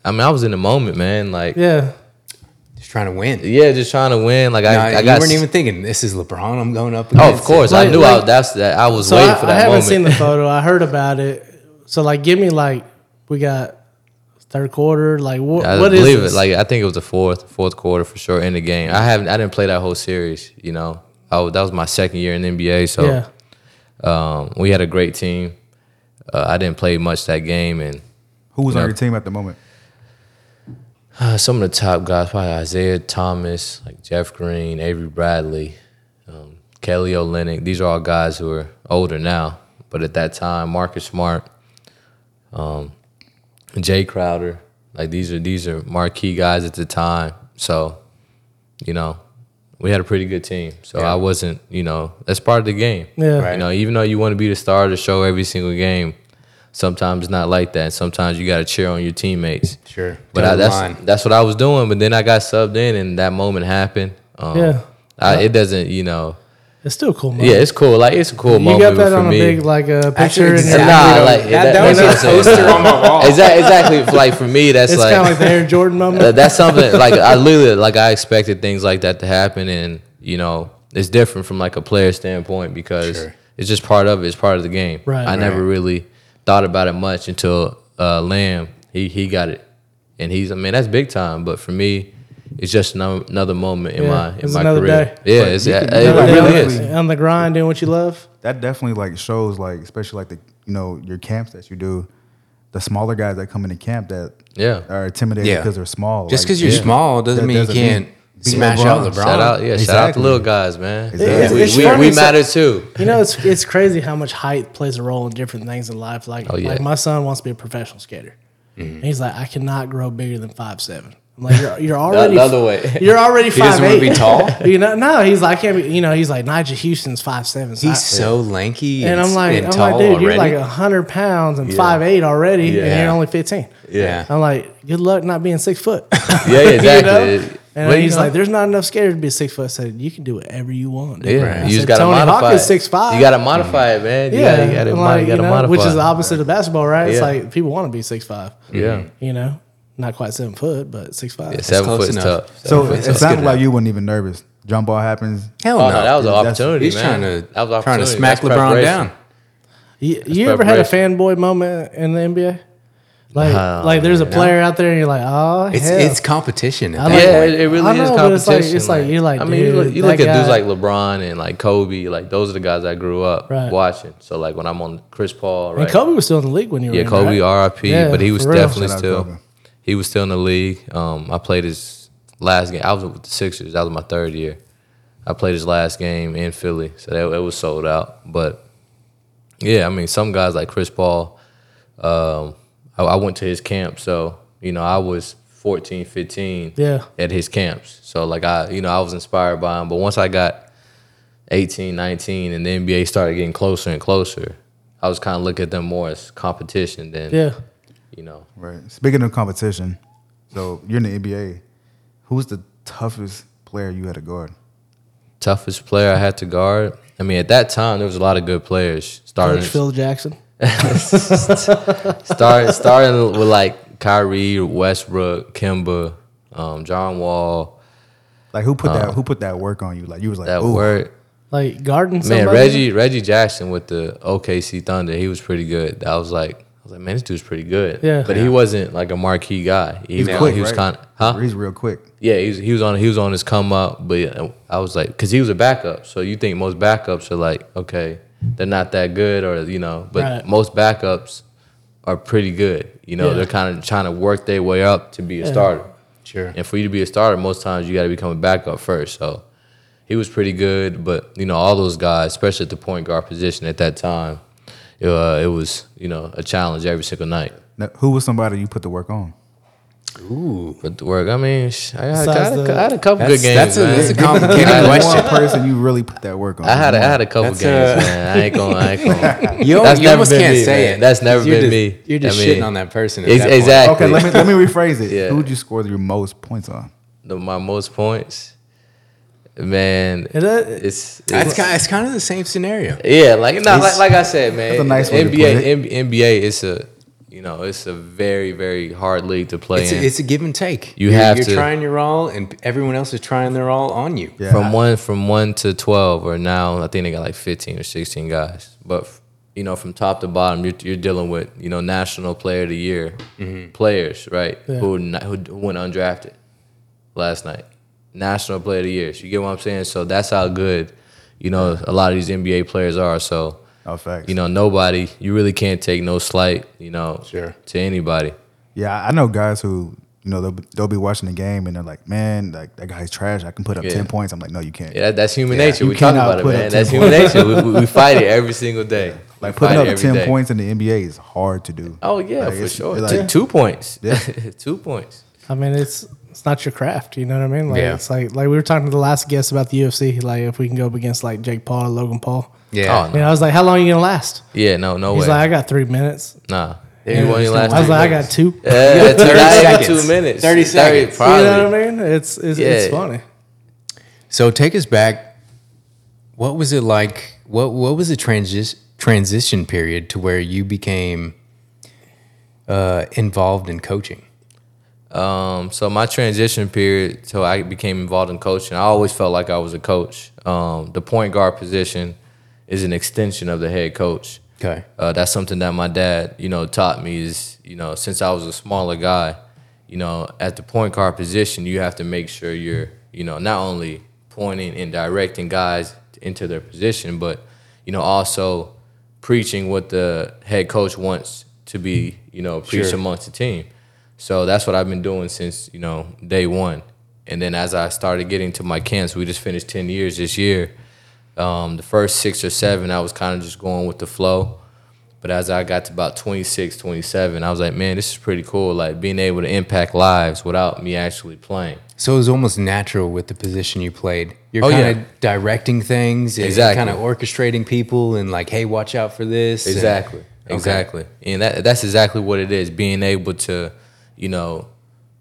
I mean, I was in the moment, man. Like, yeah, Yeah. Just trying to win. Yeah, just trying to win. Like, Nah, I, I you got. weren't even thinking this is LeBron. I'm going up. Oh, of course, I Like- knew I, that's that. I was So waiting I, for I that haven't moment. seen the photo. I heard about it. So like, give me like we got third quarter? Like what? I what is believe this? it. Like I think it was the fourth, fourth quarter for sure in the game. I haven't, I didn't play that whole series. You know, I, that was my second year in the NBA. So yeah, um, we had a great team. Uh, I didn't play much that game, and Who was on Yeah. your team at the moment? Uh, some of the top guys, probably Isaiah Thomas, like Jeff Green, Avery Bradley, um, Kelly Olynyk. These are all guys who are older now, but at that time, Marcus Smart, um, Jae Crowder. Like these are these are marquee guys at the time. So, you know, we had a pretty good team. So I wasn't, you know, that's part of the game. Yeah. Right. You know, even though you want to be the star of the show every single game, sometimes it's not like that. Sometimes you got to cheer on your teammates. Sure. But I, that's line. that's what I was doing. But then I got subbed in, and that moment happened. Um, Yeah. I, it doesn't, you know. it's still a cool. Moment. Yeah, it's cool. Like it's a cool you moment You got that for on me. a big like a picture Actually, in your exactly. Nah, like, that, that- that was a what I'm saying. poster on my wall. Exactly, exactly. Like for me, that's It's like, kind of like the Air Jordan moment. Uh, that's something like I literally like I expected things like that to happen, and you know it's different from like a player standpoint because Sure. it's just part of it. It's part of the game. Right. I never really thought about it much until uh, Lamb he he got it, and he's I mean that's big time. But for me, it's just ano- another moment in Yeah, my in my career. day. Yeah, But it's, you it, it you Another could day really on- is. on the grind, doing what you love. That definitely like shows like especially like the you know your camps that you do, the smaller guys that come into camp that Yeah. are intimidated Yeah. because they're small. Just Like, because you're Yeah. small doesn't That mean you doesn't mean can't beat smash LeBron. out LeBron. Shout out, yeah, shout out the little guys, man. Exactly. We, It's we, funny, we matter too. You know, it's it's crazy how much height plays a role in different things in life. Like, Oh, yeah. like my son wants to be a professional skater. Mm-hmm. And he's like, I cannot grow bigger than five seven. I'm like, you're, you're already the other way. You're already He five doesn't want to be tall. You know, no, he's like, I can't be. You know, he's like Nyjah Huston's five seven. He's so lanky and I'm like, and I'm tall like, dude, you're already. like hundred pounds and five eight already, and you're only fifteen. yeah. I'm like, good luck not being six foot. Yeah, yeah, exactly. You know? And Well, he's know, like, "There's not enough skaters to be six foot." I said, "You can do whatever you want." Dude. Yeah, I you just gotta Tony modify Hawk six five. You gotta modify it, man. You yeah, gotta, you gotta, like, you you gotta know, modify. which is the opposite of basketball, right? It's Yeah. like people want to be six five. Yeah, You know, not quite seven foot, but six five. yeah seven close foot is enough. tough. So Seven foot it is tough. sounded like you weren't even nervous. Jump ball happens. Hell Oh no. no, that was an That's- opportunity, He's man. trying to that was trying to smack That's LeBron down. You, you ever had a fanboy moment in the NBA? Like, Oh, like there's a player out there, and you're like, oh, It's hell. it's competition. I like- Yeah, point. it, it really I is know, competition. it's like- it's like, you're like, I mean, you look, you look that at dudes like LeBron and like Kobe, like those are the guys I grew up Right. watching. So like when I'm on Chris Paul, right? And Kobe was still in the league when you were yeah, in, Kobe, right? RIP, Yeah, but he was definitely Shout still he was still in the league. Um, I played his last game. I was with the Sixers. That was my third year. I played his last game in Philly, so that it was sold out. But yeah, I mean, some guys like Chris Paul. Um, I, I went to his camp, so you know, I was 14, 15 Yeah. at his camps. So like I, you know, I was inspired by him. But once I got 18, 19, and the NBA started getting closer and closer, I was kind of looking at them more as competition than, Yeah. you know. Right. Speaking of competition, so you're in the NBA. Who's the toughest player you had to guard? toughest player I had to guard. I mean, at that time there was a lot of good players. Starting Coach Phil Jackson. start, starting with like Kyrie, Westbrook, Kemba, um, John Wall. Like who put that who put that work on you? Like you was like, That Ooh. word, Like Garden. man. Reggie Reggie Jackson with the OKC Thunder. He was pretty good. I was like, I was like, man, this dude's pretty good. Yeah. but he wasn't like a marquee guy. He, He's was- quick, He was right? kind of, huh? He's real quick. Yeah, he was, he was on he was on his come up, but yeah, I was like, because he was a backup, so you think most backups are like, okay, they're not that good, or you know, but Right. most backups are pretty good. You know, Yeah. they're kind of trying to work their way up to be a Yeah. starter. Sure. And for you to be a starter, most times you got to become a backup first. So he was pretty good, but you know, all those guys, especially at the point guard position at that time, it, uh, it was you know a challenge every single night. Now, who was somebody you put the work on? Ooh. But the work, I mean, sh- I had, I had, a, the- I had a couple good games. that's, a, man. that's a complicated I- one question. person you really put that work on. I had a, I had a couple That's, games, uh, man. I ain't gonna. I ain't gonna. You, That's you never almost can't me, say man. it. That's never You're been just- me. You're just I mean, shitting on that person. Ex- that exactly. Okay, let me let me rephrase it. Yeah. Who would you score your most points on? The, my most points, man. Is that- It's, That's it's kind, it's kind of the same scenario. yeah, like no, like, like I said, man. That's a nice way to NBA, put it. M- NBA, it's a you know, it's a very very hard league to play It's in. a, it's a give and take. You you're, have you're to- trying your all, and everyone else is trying their all on you. Yeah. from one from one to twelve, or now I think they got like fifteen or sixteen guys. But you know, from top to bottom, you're, you're dealing with, you know, national player of the year mm-hmm. players, right? Yeah. Who, who who went undrafted last night. National player of the year. So You get what I'm saying? So that's how good, you know, a lot of these NBA players are. So, Oh, facts. you know, nobody, you really can't take no slight, you know, Sure. to anybody. Yeah, I know guys who, you know, they'll, be- they'll be watching the game and they're like, man, like that guy's trash. I can put up Yeah. 10 points. I'm like, no, you can't. Yeah, that's human Yeah, nature. you We talk cannot about it, man. That's human nature. We, we, we fight it every single day. Like We putting up 10 day. points in the NBA is hard to do. Oh yeah, Like, for sure. it's Two- like- two points. Yeah. two points. I mean, it's it's not your craft. You know what I mean? Like Yeah. it's like like we were talking to the last guest about the UFC. Like if we can go up against like Jake Paul or Logan Paul. Yeah. Oh, You know, I was like, how long are you gonna last? Yeah, no, no He's way. He's like, I got three minutes. nah. Yeah, You won last I was three like, I got two. Yeah, it's 30 seconds. two minutes. 30 seconds. Probably. You know what I mean? It's it's, it's funny. So take us back. What was it like? What what was the transition transition period to where you became uh, involved in coaching? Um, so my transition period, so I became involved in coaching. I always felt like I was a coach. Um, the point guard position is an extension of the head coach. Okay. Uh, that's something that my dad, you know, taught me is, you know, since I was a smaller guy, you know, at the point guard position, you have to make sure you're, you know, not only pointing and directing guys into their position, but, you know, also preaching what the head coach wants to be, you know, preached Sure. amongst the team. So that's what I've been doing since, you know, day one. And then as I started getting to my camps, we just finished 10 years this year. Um, the first six or seven, I was kind of just going with the flow. But as I got to about 26, 27, I was like, man, this is pretty cool. Like being able to impact lives without me actually playing. So it was almost natural with the position you played. You're Oh, kind of yeah. directing things, and Exactly. kind of orchestrating people, and like, hey, watch out for this. and- Exactly. Okay. Exactly. And that that's exactly what it is, being able to, you know,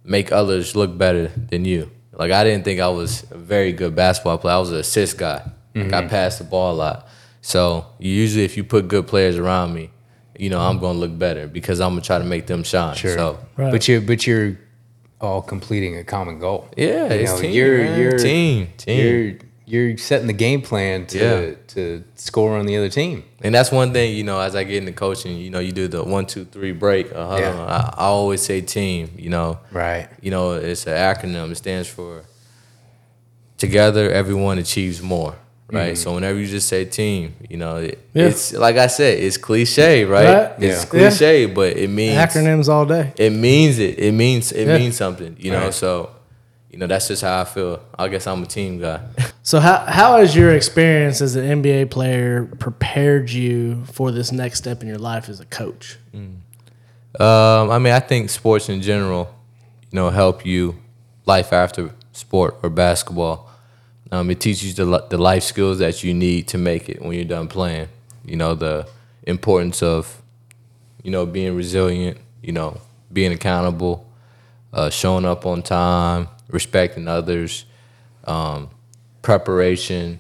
make others look better than you. Like I didn't think I was a very good basketball player. I was an assist guy. Like I mm-hmm. passed the ball a lot. So usually if you put good players around me, you know, I'm gonna look better because I'm gonna try to make them shine. Sure. So Right. But you're but you're all completing a common goal. yeah, You it's know, team, you're man. you're team, team. You're you're setting the game plan to Yeah. to score on the other team. And that's one thing, you know, as I get into coaching, you know, you do the one, two, three break. Uh, hold Yeah. on. I, I always say team, you know. Right. You know, it's an acronym. It stands for together, everyone achieves more. Right. So whenever you just say team, you know, it, Yeah. it's like I said, it's cliche, right? Right. It's Yeah. cliche, but it means Acronyms all day. it means it. It means it Yeah. means something. You know, Right. so you know, that's just how I feel. I guess I'm a team guy. So how how has your experience as an NBA player prepared you for this next step in your life as a coach? Um, I mean, I think sports in general, you know, help you life after sport or basketball. Um, it teaches you the, the life skills that you need to make it when you're done playing. You know, the importance of, you know, being resilient, you know, being accountable, uh, showing up on time, respecting others, um, preparation.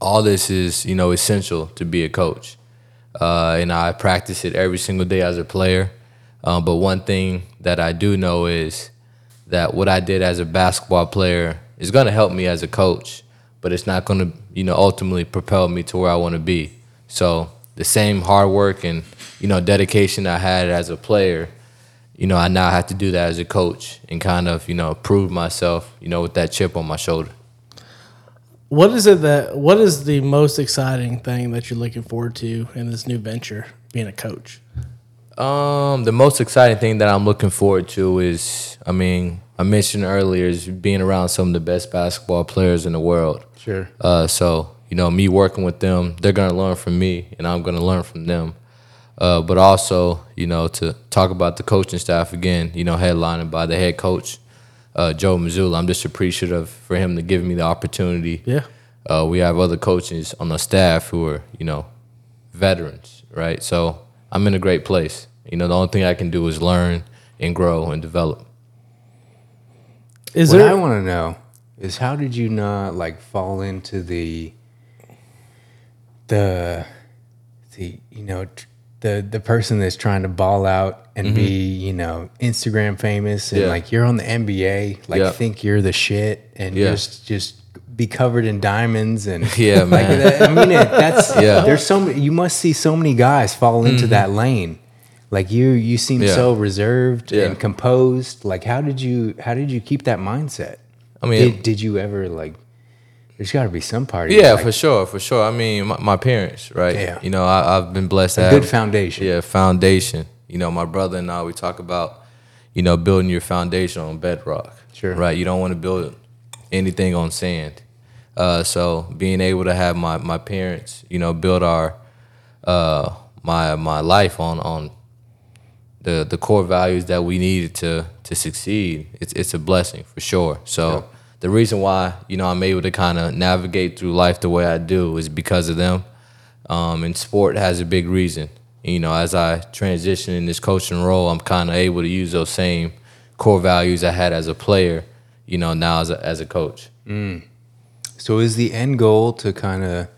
All this is, you know, essential to be a coach uh, and I practice it every single day as a player. Um, but one thing that I do know is that what I did as a basketball player is going to help me as a coach, but it's not going to, you know, ultimately propel me to where I want to be. So the same hard work and you know dedication I had as a player, you know, I now have to do that as a coach and kind of you know prove myself, you know, with that chip on my shoulder. What is it that what is the most exciting thing that you're looking forward to in this new venture, being a coach? Um, the most exciting thing that I'm looking forward to is, I mean, I mentioned earlier is being around some of the best basketball players in the world. Sure. Uh, so you know, me working with them, they're gonna learn from me, and I'm gonna learn from them. Uh, but also, you know, to talk about the coaching staff again, you know, headlined by the head coach, uh, Joe Mazzulla. I'm just appreciative for him to give me the opportunity. Yeah. Uh, we have other coaches on the staff who are, you know, veterans, right? So I'm in a great place. You know, the only thing I can do is learn and grow and develop. Is what there I want to know is how did you not like fall into the the the you know tr- the the person that's trying to ball out and be mm-hmm. you know Instagram famous and Yeah. like you're on the NBA like Yeah. think you're the shit and Yeah. just just be covered in diamonds and Yeah, like man. that- I mean, it, that's Yeah. There's so many. You must see so many guys fall into mm-hmm. that lane. Like you, you seem so reserved and composed. Like how did you, how did you keep that mindset? I mean, did, did you ever like? There's got to be some part. Yeah, like, for sure, for sure. I mean, my, my parents, right? Yeah. You know, I, I've been blessed to a have good foundation. Yeah, foundation. You know, my brother and I, we talk about, you know, building your foundation on bedrock. Sure. Right. You don't want to build anything on sand. Uh, so being able to have my, my parents, you know, build our uh, my my life on on the the core values that we needed to to succeed, it's it's a blessing for sure. So the reason why you know I'm able to kind of navigate through life the way I do is because of them. Um, and sport has a big reason. You know, as I transition in this coaching role, I'm kind of able to use those same core values I had as a player. You know, now as a, as a coach. So is the end goal to kind of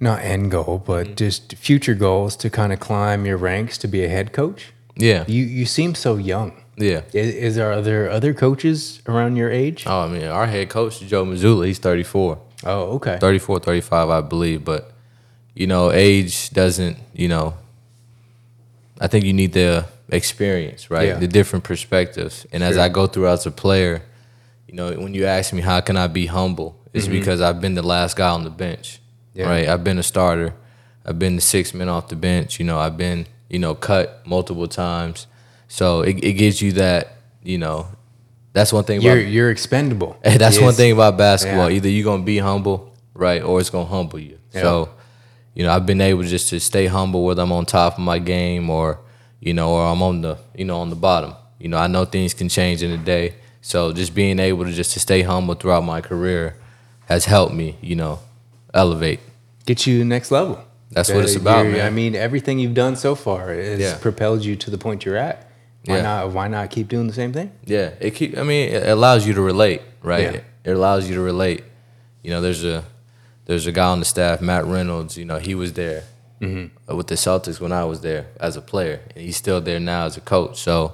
not end goal, but Mm-hmm. just future goals to kind of climb your ranks to be a head coach? Yeah, You you seem so young. Yeah. Is, is there other other coaches around your age? Oh, I mean, our head coach Joe Mazzulla, he's 34. Oh, okay. 34, 35, I believe. But, you know, age doesn't, you know, I think you need the experience, right? Yeah. The different perspectives. And as I go through as a player, you know, when you ask me how can I be humble, it's because I've been the last guy on the bench, Mm-hmm. Yeah. right? I've been a starter. I've been the six men off the bench. You know, I've been, you know, cut multiple times. So it, it gives you that, you know, that's one thing You're about you're expendable. That's one thing about basketball. Yeah. Either you're gonna be humble, right, or it's gonna humble you. Yeah. So, you know, I've been able just to stay humble whether I'm on top of my game or, you know, or I'm on the, you know, on the bottom. You know, I know things can change in a day. So just being able to just to stay humble throughout my career has helped me, you know, elevate. Get you next level. That's what it's about, man. I mean, everything you've done so far has Yeah. propelled you to the point you're at. Why Yeah. not? Why not keep doing the same thing? Yeah, it keep. I mean, it allows you to relate, right? Yeah. It allows you to relate. You know, there's a there's a guy on the staff, Matt Reynolds. You know, he was there uh, with the Celtics when I was there as a player, and he's still there now as a coach. So,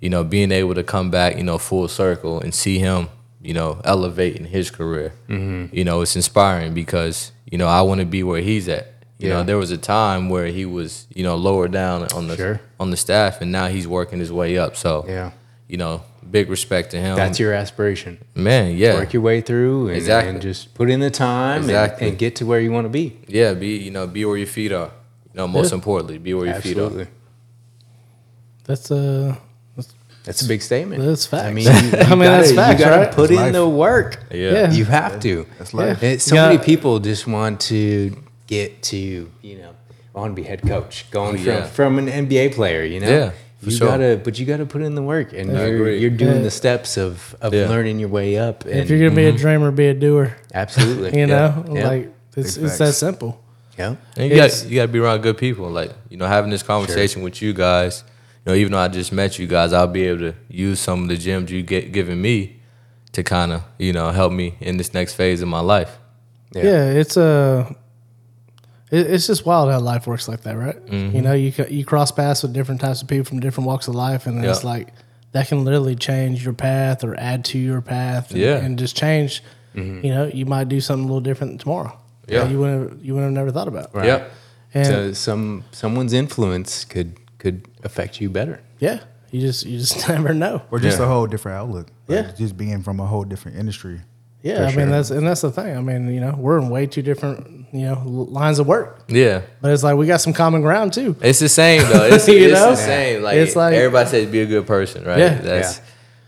you know, being able to come back, you know, full circle and see him, you know, elevate in his career, you know, it's inspiring because you know I want to be where he's at. You Yeah. know, there was a time where he was, you know, lower down on the Sure. on the staff, and now he's working his way up. So, Yeah. you know, big respect to him. That's your aspiration. man. Yeah, Work your way through and, Exactly. and just put in the time and- Exactly. and, get to where you want to be. yeah. Be you know, be where your feet are. You know, most Yeah. importantly, be where your feet are. That's uh, That's a big statement. That's facts. I mean, you, I mean, gotta, that's facts, you gotta right? put That's in life. the work. Yeah. Yeah. You have to. That's life. It, so You many people just want to get to, you know, I want to be head coach, going Oh, from, yeah. from an NBA player, you know? Yeah, for you sure. gotta, but you gotta put in the work, and I you're agree. you're doing Yeah. the steps of of Yeah. learning your way up. And if you're gonna be a mhm. dreamer, be a doer. absolutely, You Yeah. know, Yeah. like it's Big it's that simple. yeah, And you got It's- you got to be around good people. Like you know, having this conversation with you guys. You know, even though I just met you guys, I'll be able to use some of the gems you get given me to kind of you know help me in this next phase of my life. Yeah. Yeah, it's a. It, it's just wild how life works like that, right? Mm-hmm. You know, you you cross paths with different types of people from different walks of life, and it's like that can literally change your path or add to your path, and, Yeah. and just change. You know, you might do something a little different tomorrow. Yeah. you wouldn't have, you would have never thought about. Right. Yeah, And so some someone's influence could could affect you better. yeah, you just you just never know. Or just Yeah. a whole different outlook. Like, Yeah. Just being from a whole different industry. Yeah, For I sure. mean that's and that's the thing. I mean, you know, we're in way two different you know lines of work, yeah. but it's like we got some common ground too. It's the same though. It's, You it's know? the same. Like, It's like- everybody says, be a good person, right? Yeah. That's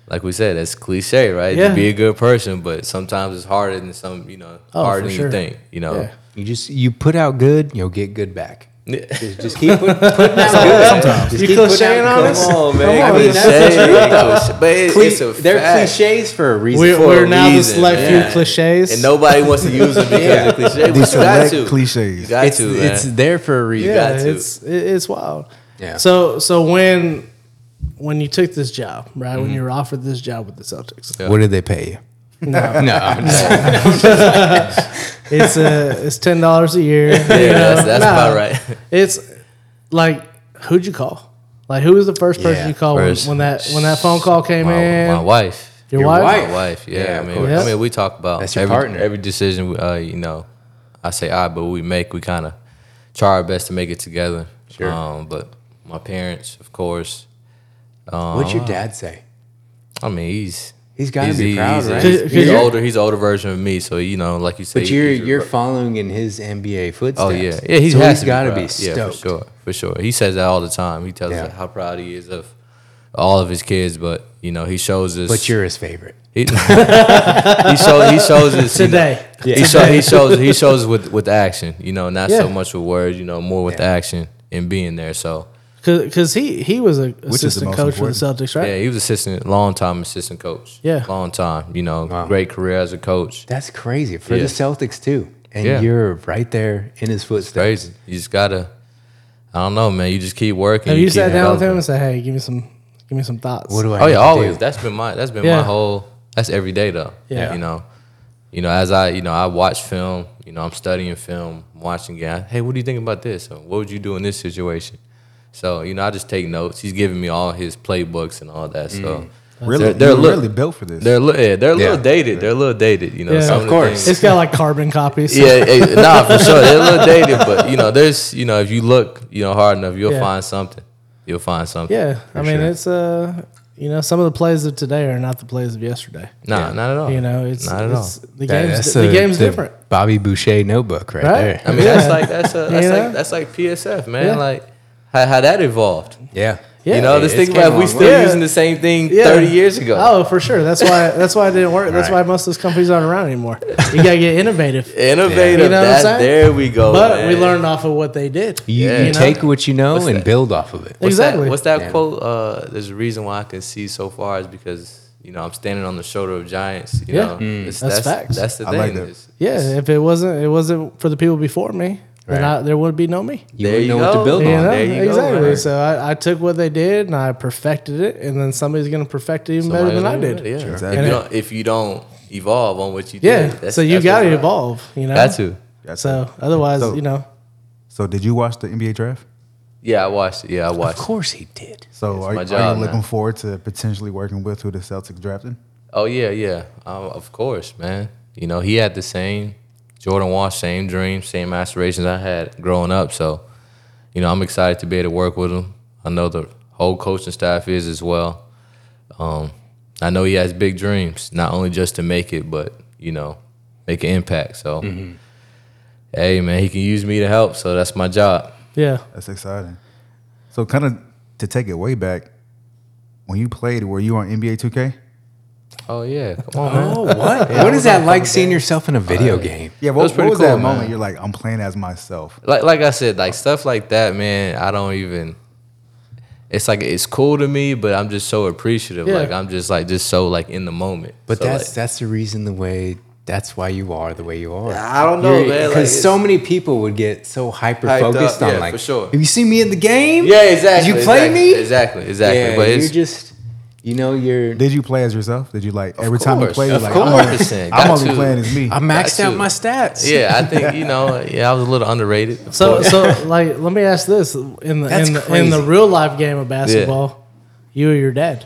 like we said. That's cliche, right? Yeah. To be a good person, but sometimes it's harder than some. You know, Oh, harder than sure. you think. You know. Yeah. You just you put out good, you'll get good back. Yeah. Just, just keep put, putting out good. Sometimes just You keep putting clicheing on good. us? Come on, man. Come on, Cliche, that's the though. cliche. But it, Cli- it's a they're fact. cliches for a reason. We're, for we're a now the reason, select man. few cliches. And nobody wants to use them because Yeah. of cliche. But These you got to. cliches. You got it's, to, man. it's there for a reason. yeah, got to. it's it's wild. Yeah. So so when when you took this job, right? When you were offered this job with the Celtics, Yeah. What did they pay you? No, No, I'm just, it's uh it's ten dollars a year. yeah, that's, that's about right. It's like who'd you call? Like who was the first person Yeah, you called when, when that when that phone call came My, in? my wife. Your, Your wife? wife. My wife, yeah. Yeah, I mean, course. I mean, we talk about That's your every, partner. every decision. Uh, you know, I say I, but we make we kind of try our best to make it together. Sure. Um, but my parents, of course. Um, What'd your dad say? I mean, he's He's gotta be proud, he's, right? He's, 'Cause he's you're- older. He's an older version of me. So you know, like you said, But you're he's- you're following in his NBA footsteps. Oh yeah, yeah. He so has he's got to be proud. stoked. Yeah, for sure, for sure. He says that all the time. He tells Yeah. us how proud he is of all of his kids. But you know, he shows us. But you're his favorite. He, he shows he shows us you know, Today. he, show, he shows he shows with with action. You know, not so much with words. You know, more with Yeah. action and being there. So Because he, he was a is assistant most coach for the? Celtics, right? yeah, he was assistant, long time assistant coach. Yeah. long time. You know, Wow. great career as a coach. That's crazy for Yeah. the Celtics too. And Yeah. you're right there in his footsteps. Crazy. You just gotta. I don't know, man. You just keep working. Have you, keep sat down with him and said, "Hey, give me some, give me some thoughts"? What do I? Oh yeah, always. do? That's been my that's been Yeah. my whole that's every day though. Yeah. You know. You know, as I you know, I watch film, you know, I'm studying film, watching game. Hey, what do you think about this? Or what would you do in this situation? So, you know, I just take notes. He's giving me all his playbooks and all that. So Really, they're, they're little, really built for this. they're a little, yeah, they're a little Yeah. dated. They're a little dated, you know. Yeah. Of course. things- It's got like carbon copies. yeah, nah, for sure. They're a little dated, but you know, there's, you know, if you look, you know, hard enough, you'll Yeah. find something. You'll find something. Yeah, I mean, sure. it's uh, you know, some of the plays of today are not the plays of yesterday. Nah, not at all. You know, it's not at it's, all. the That- game's that's the, game's different, Bobby Boucher notebook right, Right? there. I mean, Yeah. that's like that's a, that's like that's like PSF, man. Yeah. Like how, how that evolved. yeah. Yeah. you know, let's it's about we a still way. using the same thing Yeah. thirty years ago. Oh, for sure. That's why. That's why it didn't work. That's Right. why most of those companies aren't around anymore. You gotta get innovative. Innovative. You know what I'm saying? there we go. But we learned off of what they did. You, Yeah. you You know? take what you know What's and that? build off of it. What's Exactly. That, what's that Yeah. quote? Uh, there's a reason why I can see so far is because you know I'm standing on the shoulder of giants. You Yeah. know, Mm. It's- That's that's facts. That's the thing. like that. It's- Yeah, it's- if it wasn't, it wasn't for the people before me. Then I, there would be no me. You There you know what go. to build You on. know? There you go, exactly. So I, I took what they did and I perfected it, and then somebody's gonna perfect it even somebody better than I did. it. Yeah. Exactly. If, you don't, if you don't evolve on what you Yeah. did, that's- so you got to what's right. evolve. You know. Got to. That's So otherwise, So- you know. So did you watch the NBA draft? Yeah, I watched it. Yeah, I watched. Of course he did. So It's are, are you now. looking forward to potentially working with who the Celtics drafted? Oh yeah, yeah. Um, of course, man. You know, he had the same Jordan Walsh, same dreams, same aspirations I had growing up. So, you know, I'm excited to be able to work with him. I know the whole coaching staff is as well. Um, I know he has big dreams, not only just to make it, but you know, make an impact. So, hey, man, he can use me to help. So that's my job. Yeah. That's exciting. So kind of to take it way back, when you played, were you on NBA 2K? Oh yeah, come on, man. Oh, what? what is that like seeing yourself in a video game? Yeah, was what, what was cool, that man. moment? You're like, I'm playing as myself. like like I said, like stuff like that, man. I don't even. It's like it's cool to me, but I'm just so appreciative. Yeah. Like I'm just like just so like in the moment. But So, that's like, that's the reason the way that's why you are the way you are. I don't know, man, like, Because so many people would get so hyper focused on yeah, like, for sure. have you seen me in the game? yeah, exactly. Did you play exactly, me? Exactly, exactly. Yeah, but you're just, you know, you're. Did you play as yourself? Did you like every time you course, play, you're of like, course. I'm only, 100%, I'm got only to. playing as me? I maxed Got out my stats. yeah, I think you know. Yeah, I was a little underrated. So so like, let me ask this: in the That's in the, in the real life game of basketball, you or your dad,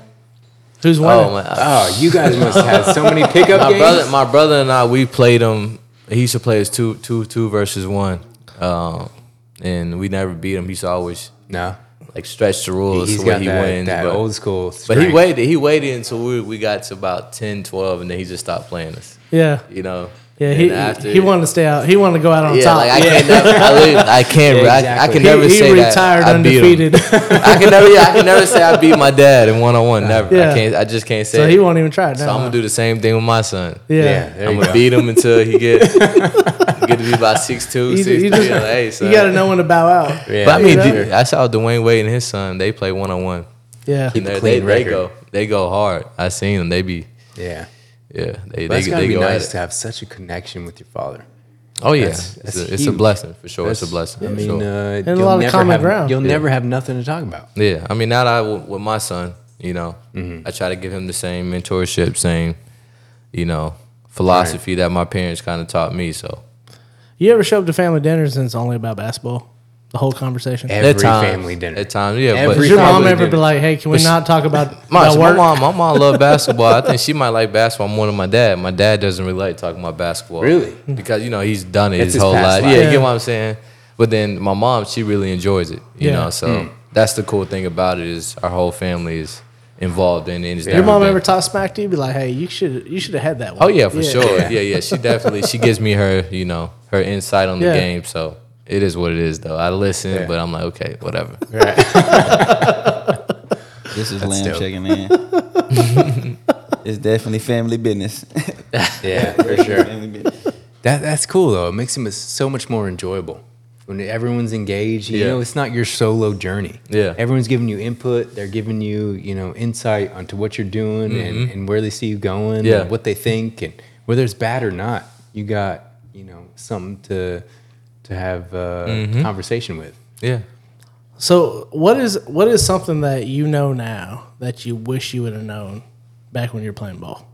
who's winning? oh man, Oh, you guys must have had so many pickup my games. brother, my brother and I, we played him. He used to play as two, two, two versus one, um, and we never beat him. He used to always no, like stretch the rules he's to where got he that, wins. that but, old school. but he waited. He waited until we, we got to about 10, 12, and then he just stopped playing us. yeah, You know. Yeah. He after- he wanted to stay out. He wanted to go out on Yeah, top. like I can't. Never, I, literally- I can't. Yeah, I, I can he, never he say retired that I beat undefeated. I can never. Yeah, I can never say I beat my dad in one on one. Never. Yeah. I can't. I just can't say. so it. he won't even try it. So now, I'm gonna do the same thing with my son. Yeah. Yeah, I'm gonna go. beat him until he get get to be about six two, You, six you three. just- Like, hey, son. you got to know when to bow out. Yeah, But I mean, dude, I saw Dwyane Wade and his son. They play one on one. Yeah. Keep- They, clean they record. go. They go hard. I seen them. They be. yeah. Yeah. They. But They, it's gotta they be go nice to have such a connection with your father. Oh yeah. That's- it's, a, it's a blessing for sure. It's a That's- blessing. I for mean, sure. uh, a you'll lot of never common have, ground. You'll Yeah. never have nothing to talk about. Yeah, I mean, now that I w- with my son, you know, Mm-hmm. I try to give him the same mentorship, same, you know, philosophy that my parents kind of taught me. So You ever show up to family dinners and it's only about basketball? The whole conversation. Every At times, family dinner. At times, yeah. Every but Does your mom family ever be like, "Hey, can we she- not talk about, My, about my mom, my mom love basketball. I think she might like basketball more than my dad. My dad doesn't really like talking about basketball. Really? Because you know he's done it It's his, his whole life. life. Yeah, Yeah. you get what I'm saying. But then my mom, she really enjoys it. You Yeah. know, so mm. that's the cool thing about it is our whole family is involved in it. and Your mom been- ever talk smack to you? Be like, "Hey, you should you should have had that one." Oh yeah, for sure. Yeah, yeah. She definitely she gives me her, you know, her insight on the game. So it is what it is though. I listen, Yeah. but I'm like, okay, whatever. This is That's lamb dope. checking in. it's definitely family business. Yeah, for sure. That that's cool though. It makes it so much more enjoyable when everyone's engaged. You Yeah. know, it's not your solo journey. Yeah. everyone's giving you input. They're giving you you know insight onto what you're doing and, and where they see you going. Mm-hmm. Yeah. and what they think and whether it's bad or not. You got you know something to to have uh, Mm-hmm. conversation with. Yeah. So what is what is something that you know now that you wish you would have known back when you were playing ball?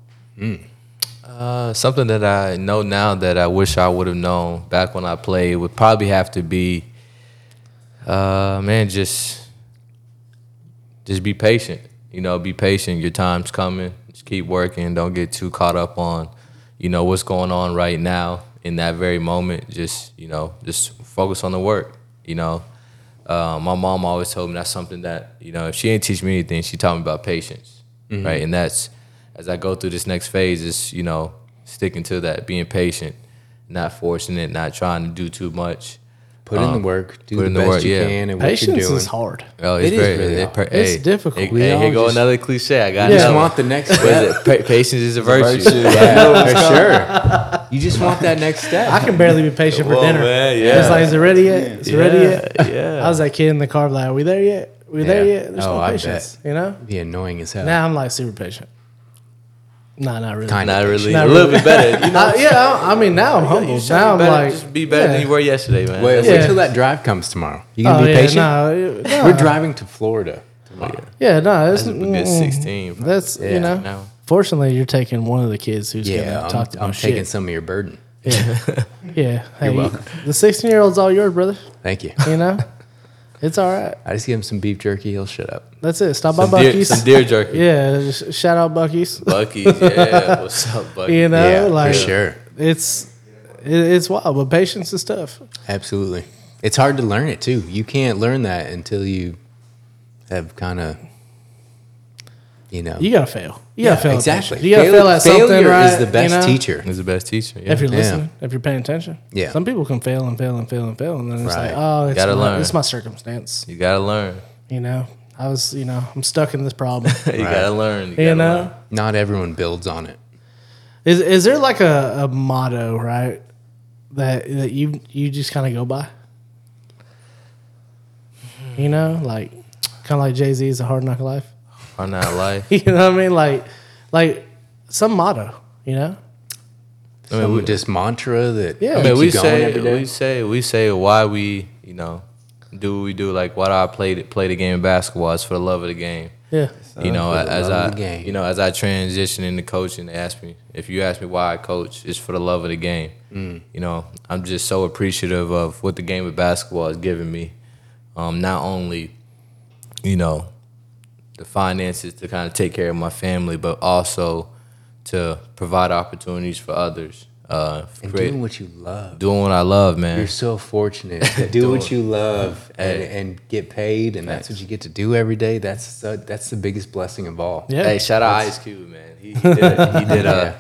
Uh, something that I know now that I wish I would have known back when I played would probably have to be, uh, man, just just be patient. You know, be patient. Your time's coming. Just keep working. Don't get too caught up on, you know, what's going on right now in that very moment. Just you know, just focus on the work. You know, uh, my mom always told me that's something that you know if she didn't teach me anything, she taught me about patience, right? And that's as I go through this next phase is you know sticking to that, being patient, not forcing it, not trying to do too much. Put in the Um, work. Do put the in the best work, you yeah. can and what you're Patience doing. is hard. Oh, it's It is very, really it- hard. per- It's difficult. Hey, We hey, here go just- another cliche. I got Yeah. You just want the next What it? Pa- patience is a virtue. virtue. Yeah, for sure. You just want that next step. I can barely be patient for Whoa, dinner. man, yeah. It's like, is it ready yet? Is it ready yet? Yeah. I was that kid in the car, like, are we there yet? we there yet? There's Oh, no I patience. You know? be annoying as hell. Now I'm like super patient. Nah, not really. Kinda. Not really. Not a little really. bit better. You know, Uh, yeah, I, I mean now I'm humble. you should Now I'm better, like just be better yeah. than you were yesterday, man. Wait, That's wait Yeah. till that drive comes tomorrow. You gonna Oh, be yeah, patient? no, no. We're driving to Florida tomorrow. Yeah, no, it's a good 16. That's you know. no. Fortunately, you're taking one of the kids who's Yeah, gonna I'm, talk to oh, I'm taking shit. some of your burden. Yeah, yeah. Hey, welcome. The 16 year old's all yours, brother. Thank you. You know, it's all right. I just give him some beef jerky. He'll shut up. That's it. Stop Some by deer, Buc-ee's. some deer jerky. Yeah, shout out Buc-ee's. Buc-ee's, yeah. What's up, Bucky? You know, yeah, like for sure. it's it, it's wild, but patience is tough. Absolutely. It's hard to learn it too. You can't learn that until you have kind of, you know. You gotta fail. You Yeah, gotta fail. exactly. You gotta Fail- fail at something. failure right, is the best you know? teacher. Is the best teacher. Yeah. If you're Yeah. listening, if you're paying attention. Yeah. Some people can fail and fail and fail and fail, and then it's Right. like, oh, it's Gotta my, learn. it's my circumstance. you gotta learn. You know, I was, you know, I'm stuck in this problem. you Right. gotta learn. You, you gotta know, learn. Not everyone builds on it. is is there like a, a motto, right, that that you you just kind of go by? You know, like kind of like Jay Z is "A Hard Knock Life." On that life. you know what I mean? Like, like some motto. You know? I mean, Some we, just mantra that Yeah. I mean, we say, we say, we say why we, you know, do what we do. Like, why do I play play the game of basketball? It's for the love of the game. Yeah. you know, as I, game. you know, as I transition into coaching, they ask me if you ask me why I coach, it's for the love of the game. Mm. You know, I'm just so appreciative of what the game of basketball has given me. Um, not only, you know, the finances to kind of take care of my family, but also to provide opportunities for others. Uh, and create- doing what you love. doing what I love, man. You're so fortunate to do what you love and, Hey. and get paid, and that's what you get to do every day. That's the, that's the biggest blessing of all. Yeah. Hey, shout out Ice Cube, man. He, he did, a, he did Yeah.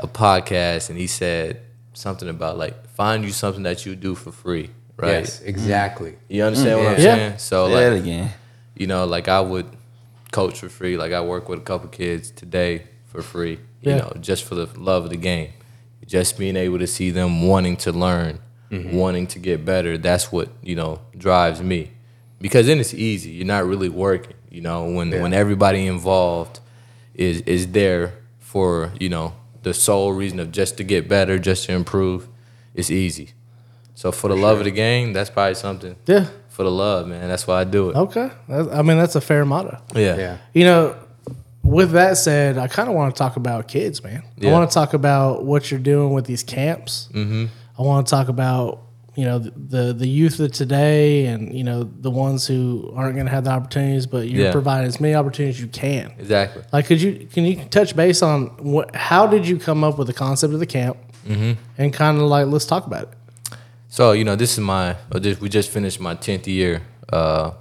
a, a podcast and he said something about like find you something that you do for free, right? Yes, exactly. You understand what I'm Yeah. saying? So Say that like, again. you know, like I would coach for free. Like I work with a couple kids today for free. You Yeah. know, just for the love of the game. Just being able to see them wanting to learn, mm-hmm. wanting to get better. That's what you know drives me. Because then it's easy. You're not really working. You know, when when everybody involved is is there for you know the sole reason of just to get better, just to improve, it's easy. So for the love of the game, that's probably something. Yeah. For the love, man. That's why I do it. Okay. That- I mean, that's a fair motto. Yeah. Yeah. You know, with that said, I kind of want to talk about kids, man. I want to talk about what you're doing with these camps. Mm-hmm. I want to talk about, you know the the youth of today, and you know the ones who aren't going to have the opportunities, but you're Yeah. providing as many opportunities as you can. Exactly. Like, could you can you touch base on what? How did you come up with the concept of the camp? Mm-hmm. And kind of like let's talk about it. So you know, this is my. just- We just finished my tenth year uh,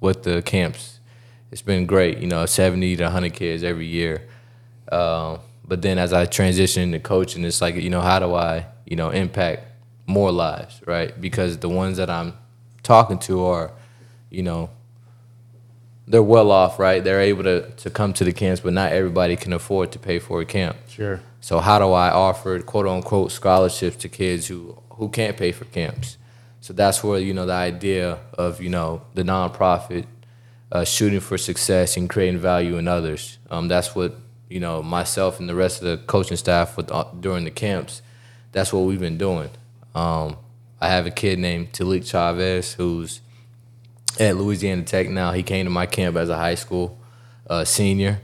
with the camps. It's been great. You know, seventy to hundred kids every year. Um, but then as I transition into coaching, it's like you know, how do I you know impact more lives, right? Because the ones that I'm talking to are, you know, they're well off, right? They're able to to come to the camps, but not everybody can afford to pay for a camp. Sure. So how do I offer quote unquote scholarships to kids who who can't pay for camps? So that's where you know the idea of you know the nonprofit uh, shooting for success and creating value in others. Um, that's what you know myself and the rest of the coaching staff with uh, during the camps. That's what we've been doing. Um, I have a kid named Talik Chavez who's at Louisiana Tech now. He came to my camp as a high school uh, senior,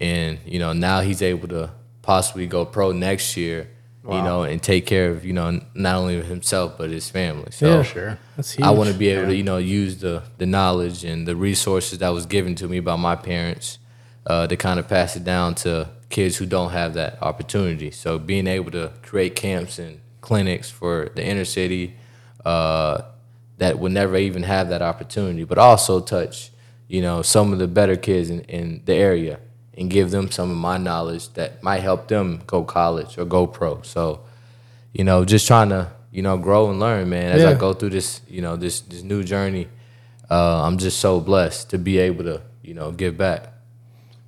and you know now he's able to possibly go pro next year. You know, and take care of you know not only himself but his family. So Yeah. Sure. That's huge. I want to be able to you know use the the knowledge and the resources that was given to me by my parents uh, to kind of pass it down to kids who don't have that opportunity. So being able to create camps and clinics for the inner city uh, that would never even have that opportunity, but also touch you know some of the better kids in, in the area and give them some of my knowledge that might help them go college or go pro. So you know, just trying to, you know, grow and learn, man. As I go through this, you know, this this new journey, uh, I'm just so blessed to be able to, you know, give back.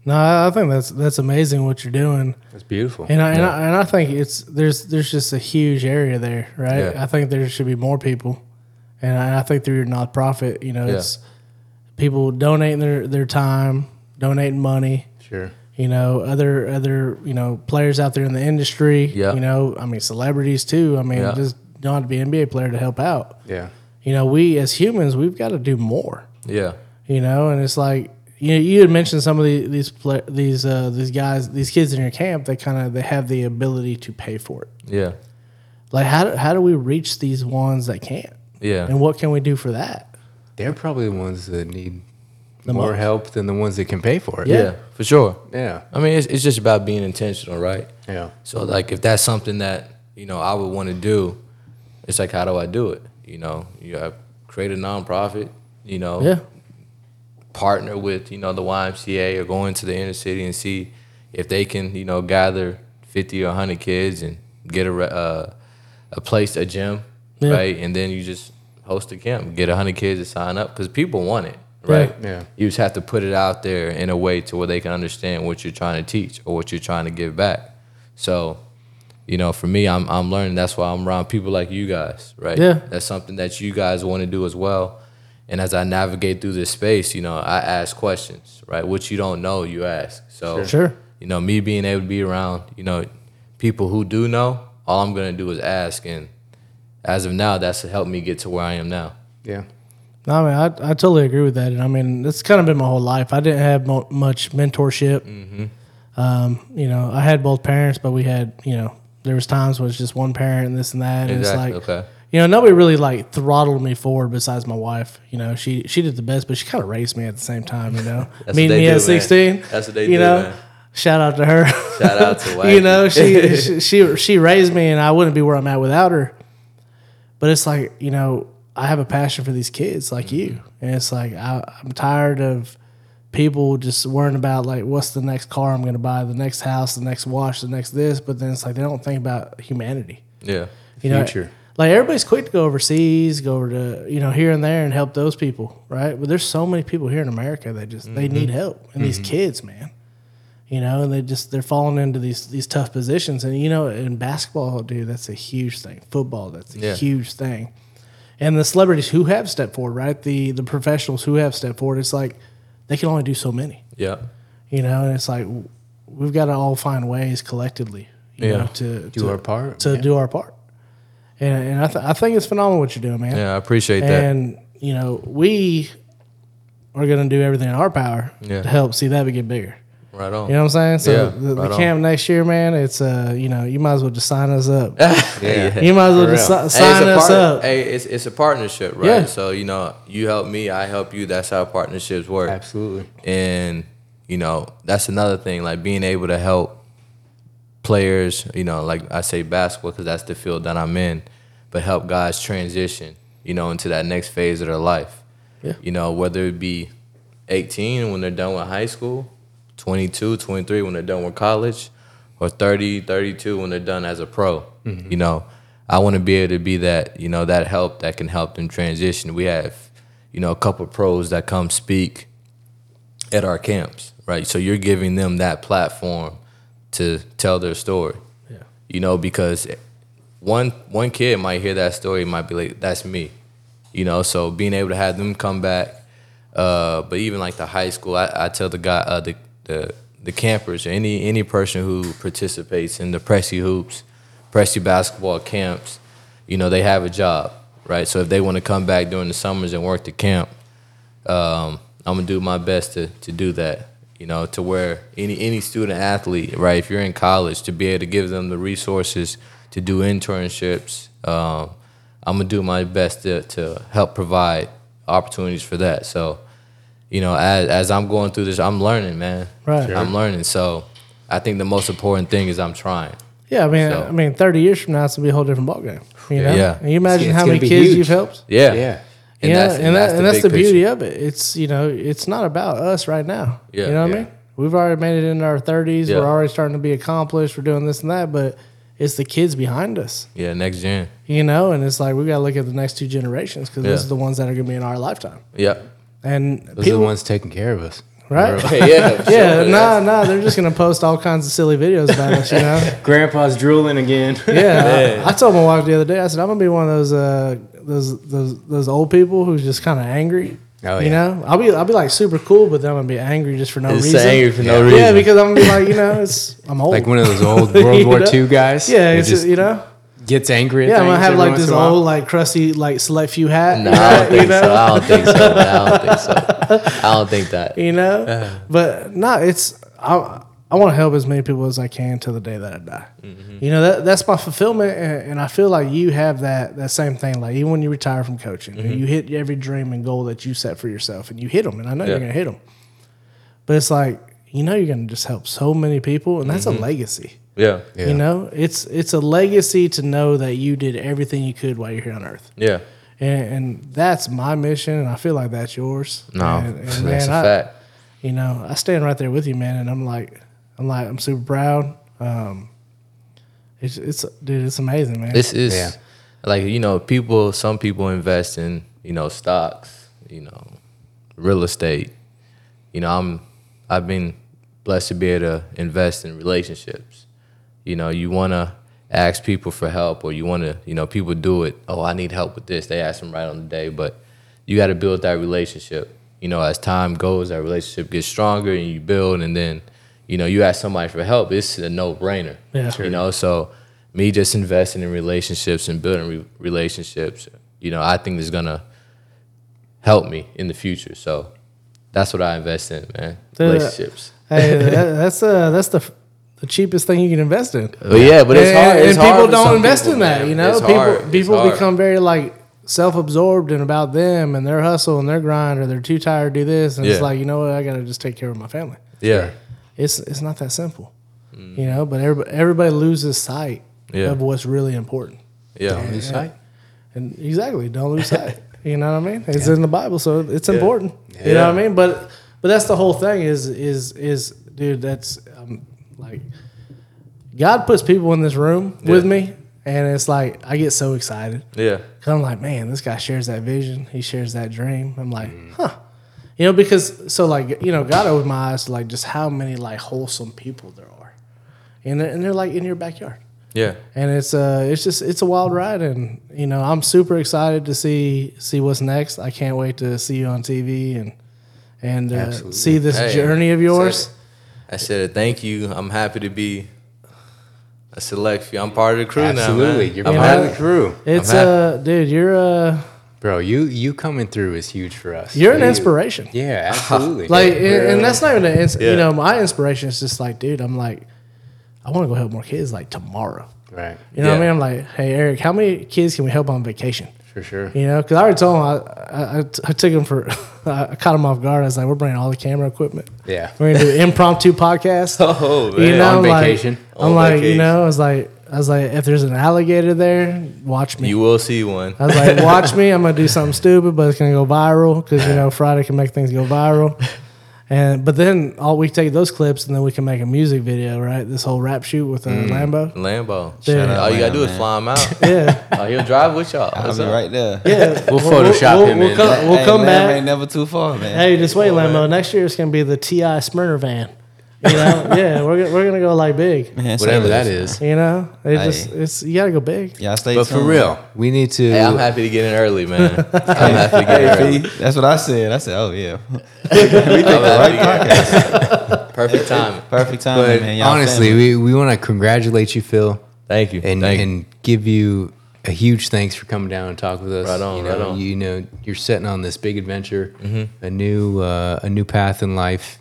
No, I I think that's that's amazing what you're doing, That's beautiful. and I, and, I and I think it's there's there's just a huge area there, right? Yeah. I think there should be more people, and I, I think through your nonprofit, you know, Yeah. it's people donating their their time, donating money, Sure. you know, other other you know players out there in the industry, Yeah. you know, I mean celebrities too. I mean, Yeah. just don't have to be an NBA player to help out. Yeah. You know, we as humans, we've got to do more. Yeah, you know and it's like you you had mentioned some of the, these pla these uh, these guys these kids in your camp they kind of they have the ability to pay for it yeah, like how do, how do we reach these ones that can't yeah, and what can we do for that They're probably the ones that need The more most. help than the ones that can pay for it. yeah, for sure. Yeah. I mean, it's it's just about being intentional, right? Yeah. So like, if that's something that you know I would want to do, it's like, how do I do it? You know, you have create a nonprofit. You know, yeah partner with you know the YMCA or go into the inner city and see if they can you know gather 50 or 100 kids and get a uh, a place a gym Yeah. right and then you just host a camp get 100 kids to sign up because people want it right Yeah. you just have to put it out there in a way to where they can understand what you're trying to teach or what you're trying to give back so you know for me i'm, I'm learning that's why i'm around people like you guys right Yeah. that's something that you guys want to do as well and as I navigate through this space, you know, I ask questions, right? What you don't know, you ask. So, Sure. you know, me being able to be around, you know, people who do know, all I'm gonna do is ask, and as of now, that's helped me get to where I am now. Yeah. I mean I, I totally agree with that and I mean that's kind of been my whole life I didn't have mo- much mentorship um, you know I had both parents but we had you know there was times where it's just one parent and this and that and Exactly. it's like okay. you know, nobody really like throttled me forward besides my wife. You know, she she did the best, but she kind of raised me at the same time. You know, meeting me do, at man. sixteen. That's what they you do, know, man. shout out to her. Shout out to you know, she, she she she raised me, and I wouldn't be where I'm at without her. But it's like you know, I have a passion for these kids like you, mm-hmm. and it's like I, I'm tired of people just worrying about like what's the next car I'm going to buy, the next house, the next watch, the next this. But then it's like they don't think about humanity. Yeah. You know, Future. like everybody's quick to go overseas, go over to you know here and there and help those people, right? But there's so many people here in America that just they mm-hmm. need help, and these mm-hmm. kids, man, you know, and they just they're falling into these these tough positions, and you know, in basketball, dude, that's a huge thing. Football, that's a Yeah. huge thing, and the celebrities who have stepped forward, right? The the professionals who have stepped forward, it's like they can only do so many, Yeah. you know, and it's like we've got to all find ways collectively, you Yeah. know, to Do to, our part. to Yeah. do our part. And, and I, th- I think it's phenomenal what you're doing, man. Yeah. I appreciate that. And you know, we are going to do everything in our power Yeah. to help see that get bigger. Right on. You know what I'm saying? So Yeah, the, the right on. camp next year, man, it's uh, you know, you might as well just sign us up. yeah. You might as well For just real. si- Hey, sign us part- up. Hey, it's it's a partnership, right? Yeah. So you know, you help me, I help you. That's how partnerships work. Absolutely. And you know, that's another thing, like being able to help players. You know, like I say basketball because that's the field that I'm in, but help guys transition. You know, into that next phase of their life. Yeah. You know, whether it be 18 when they're done with high school, 22, 23 when they're done with college, or 30, 32 when they're done as a pro. You know, I want to be able to be that, you know, that help that can help them transition. We have, you know, a couple pros that come speak at our camps, right? So you're giving them that platform to tell their story. Yeah. You know, because one one kid might hear that story, might be like, "That's me," you know. So being able to have them come back, uh, but even like the high school, I, I tell the guy, uh, the the the campers, or any any person who participates in the Pressey hoops, Pressey basketball camps, you know, they have a job, right? So if they want to come back during the summers and work the camp, um, I'm gonna do my best to to do that. You know, to where any any student athlete, right? If you're in college, to be able to give them the resources to do internships, um, I'm gonna do my best to to help provide opportunities for that. So, you know, as as I'm going through this, I'm learning, man. Right. Sure. I'm learning. So, I think the most important thing is I'm trying. Yeah, I mean, So- I mean, 30 years from now, it's gonna be a whole different ballgame. You know? Yeah. And you imagine It's how many kids huge. you've helped? Yeah. Yeah. And yeah, and, that, and that's the, beauty of it. It's you know, it's not about us right now. Yeah, you know what I mean? We've already made it into our thirties. Yeah. We're already starting to be accomplished. We're doing this and that, but it's the kids behind us. Yeah, next gen. You know, and it's like we got to look at the next two generations because those are the ones that are going to be in our lifetime. Yeah. And Those are the ones taking care of us. right? yeah. Yeah, sure. nah, nah. They're just gonna post all kinds of silly videos about us, you know. Grandpa's drooling again. Yeah, I, I told my wife the other day. I said I'm gonna be one of those uh, those those those old people who's just kind of angry. Oh, yeah. You know, I'll be I'll be like super cool, but then I'm gonna be angry just for no It's reason. angry for no Yeah, reason. because I'm gonna be like, you know, it's I'm old. Like one of those old World War know? II guys. yeah, it's just you know. Gets angry. At Yeah, I'm gonna have like this in a while. old like crusty like select few hat. No, I don't think you know? so. I don't think so. I don't think so. I don't think that. you know. But no, it's I I want to help as many people as I can till the day that I die. Mm-hmm. You know that that's my fulfillment, and, and I feel like you have that that same thing. Like even when you retire from coaching, Mm-hmm. you hit every dream and goal that you set for yourself, and you hit them. And I know Yeah. you're gonna hit them. But it's like you know you're gonna just help so many people, and that's Mm-hmm. a legacy. Yeah. Yeah. You know, it's it's a legacy to know that you did everything you could while you're here on Earth. Yeah. And, and that's my mission, and I feel like that's yours. No, and, and that's man, a I- fact. you know, I stand right there with you, man, and I'm like, I'm like, I'm super proud. Um, it's it's dude, it's amazing, man. This is Yeah. like you know, people. Some people invest in you know stocks, you know, real estate. You know, I'm I've been blessed to be able to invest in relationships. You know, you want to ask people for help, or you want to, you know, people do it. Oh, I need help with this. They ask them right on the day, but you got to build that relationship. You know, as time goes, that relationship gets stronger, and you build, and then, you know, you ask somebody for help. It's a no brainer. Yeah. You know, so me just investing in relationships and building re- relationships, you know, I think is gonna help me in the future. So that's what I invest in, man. Uh, Relationships. Hey, that, that's uh that's the the cheapest thing you can invest in. But yeah, but it's and, hard. and hard people don't invest people, in that. man. You know, It's people hard. It's people hard. become very like self-absorbed and about them and their hustle and their grind, or they're too tired to do this, and it's like you know what, I got to just take care of my family. Yeah, It's it's not that simple, you know. But everybody, everybody loses sight Mm. Yeah. of what's really important. yeah, Lose sight. And exactly, don't lose sight. You know what I mean? It's in the Bible, so it's important. You know what I mean? But but that's the whole thing. Is is is dude? That's um, like God puts people in this room with me, and it's like I get so excited. yeah, Cause I'm like, man, this guy shares that vision. He shares that dream. I'm like, huh. You know, because so like you know, God opened my eyes to like just how many like wholesome people there are, and they're, and they're like in your backyard yeah. and it's uh it's just it's a wild ride and you know i'm super excited to see see what's next i can't wait to see you on tv and and uh, see this Hey, journey of yours I said thank you. I'm happy to be a select few. I'm part of the crew Absolutely. now, man. You're I'm part happy. of the crew. it's happy. uh dude you're uh bro, you you coming through is huge for us. You're an inspiration. Yeah, absolutely. Like, and, and that's not even an ins- Yeah. you know my inspiration is just like, dude, I'm like, I want to go help more kids like tomorrow. right, You know what I mean? I'm like, hey Eric, how many kids can we help on vacation? For sure. You know, because I already told him I I took him for I caught him off guard. I was like, we're bringing all the camera equipment. Yeah. We're gonna do impromptu podcast. Oh man. you know, On like, vacation. I'm On like, you know, I was like, I was like, if there's an alligator there, watch me. You will see one. I was like, watch me. I'm gonna do something stupid, but it's gonna go viral because you know Friday can make things go viral. And but then all we take those clips and then we can make a music video, right? This whole rap shoot with uh, Lambo. Lambo. Shout out All you gotta Lambo, do is man. fly him out. Yeah, oh, he'll drive with y'all. I'll What's be up? right there. yeah. We'll Photoshop him We'll, in. come, we'll Hey, come Lamb back. Ain't never too far, man. Hey, just wait, Lambo. Next year it's gonna be the Ti Smyrner van. You know, yeah, we're gonna, we're gonna go like big. Man, Whatever that is. You know, it Hey. just it's you gotta go big. Y'all stay But for tuned. real, we need to. Hey, I'm happy to get in early, man. I'm happy to get in early. That's what I said. I said, oh yeah, I'm happy to get Perfect time. perfect time, But man. Y'all honestly, family. we, we want to congratulate you, Phil, Thank you. and Thank you. and give you a huge thanks for coming down and talk with us. Right on, You know, right on. You know, you're setting on this big adventure, a new uh, a new path in life,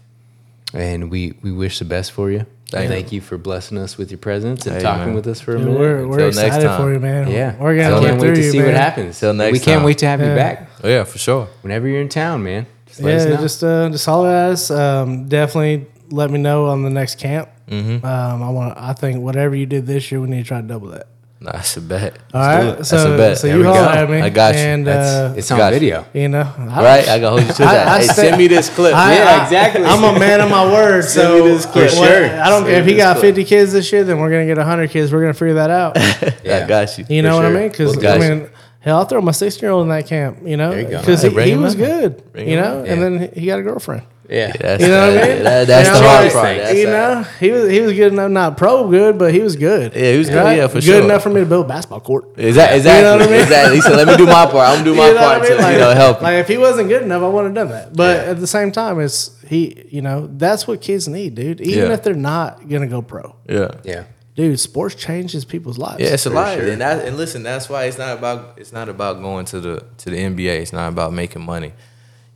and we we wish the best for you. Thank Thank, you. you for blessing us with your presence and Hey, talking man. with us for a Dude, minute. we're we're Until next excited time. for you, man. yeah, we're gonna can't wait to you, see man. what happens. Till next we can't time. wait to have you back Oh, yeah, for sure. whenever you're in town, man. Just let us Yeah, know. just uh, just holler at us. Um, definitely let me know on the next camp. Mm-hmm. Um, I want. I think whatever you did this year, we need to try to double that. Nah, that's a bet. All do right. it. That's So a bet. so There you we holler go. at me. I got you. And That's- uh, it's on Gotcha. video. you know, I- Right? I got hold you to I- that. I hey, stay- send me this clip. I- Yeah, I- exactly. I'm a man of my word. so me this clip. what- For sure. I don't care if he got clip. 50 kids this year, then we're gonna get 100 kids. We're gonna figure that out. I got you. You For know what I mean? Because Well, got I you. mean, hell, I'll throw my 16 year old in that camp. You know, There you go. because he, he was good. You know, and then he got a girlfriend. Yeah. That's, You know what I mean? that- that's And the hard part. That's you that. know, he was he was good enough, not pro good, but he was good. Yeah, he was good, yeah, for good sure. enough for me to build a basketball court. Exactly. Exactly. what I mean? Exactly. He said, "Let me do my part. I'm gonna do my You know part what I mean? to Like, you know help." Like if he wasn't good enough, I wouldn't have done that. But Yeah. at the same time, it's he. You know, that's what kids need, dude. Even Yeah. if they're not gonna go pro, yeah. Yeah. dude. Sports changes people's lives. Yeah, it's a lot, sure. and that and listen, that's why it's not about it's not about going to the to the NBA. It's not about making money.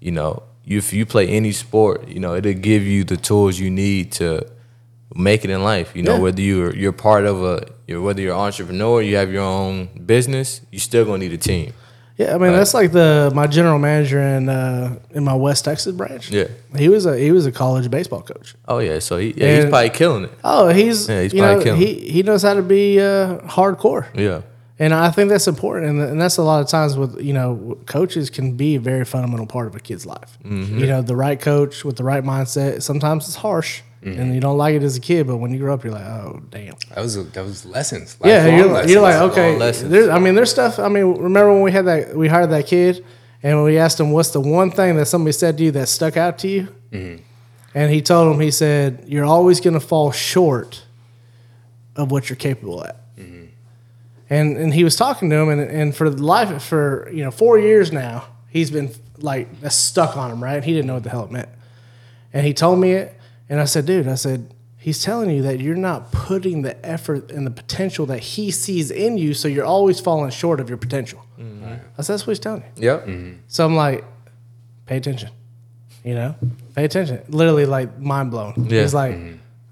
You know, you, if you play any sport, you know it'll give you the tools you need to make it in life. You know, Yeah. whether you're you're part of a you're, whether you're an entrepreneur, you have your own business, you're still gonna need a team. Yeah, I mean that's like the my general manager in uh, in my West Texas branch. Yeah. he was a he was a college baseball coach. Oh yeah, so he yeah, he's probably killing it. Oh, he's, Yeah, he's probably know killing he he knows how to be uh, hardcore. Yeah, And I think that's important, and, and that's a lot of times with you know coaches can be a very fundamental part of a kid's life. Mm-hmm. You know, the right coach with the right mindset. Sometimes it's harsh, Mm-hmm. and you don't like it as a kid, but when you grow up, you're like, oh damn. That was that was lessons. Yeah, you're, lessons. you're like okay. There's, I mean, there's stuff. I mean, remember when we had that we hired that kid, and we asked him what's the one thing that somebody said to you that stuck out to you, Mm-hmm. and he told him he said you're always going to fall short of what you're capable at. Mm-hmm. And and he was talking to him, and and for life for you know four years now, he's been like stuck on him, right? He didn't know what the hell it meant, and he told me it, and I said, dude, I said. He's telling you that you're not putting the effort and the potential that he sees in you, so you're always falling short of your potential. I said, that's what he's telling you. yep. So I'm like, pay attention. You know, pay attention. Literally, like mind blown. Yeah. He's like,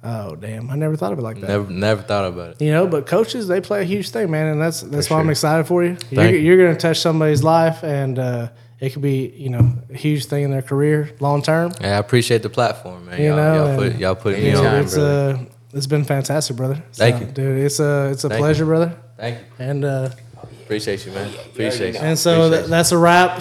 oh damn, I never thought of it like that. Never never thought about it. You know, but coaches they play a huge thing, man, and that's that's why I'm excited for you. You're, you. you're going to touch somebody's life, and uh, it could be you know a huge thing in their career long term. Yeah, I appreciate the platform, man. You y'all, know, y'all put y'all put me on. It's brother. uh, it's been fantastic, brother. Thank you. dude. It's a it's a Thank you. pleasure, brother. Thank you. And uh, Appreciate you, man. Appreciate you. and so Appreciate that's a wrap.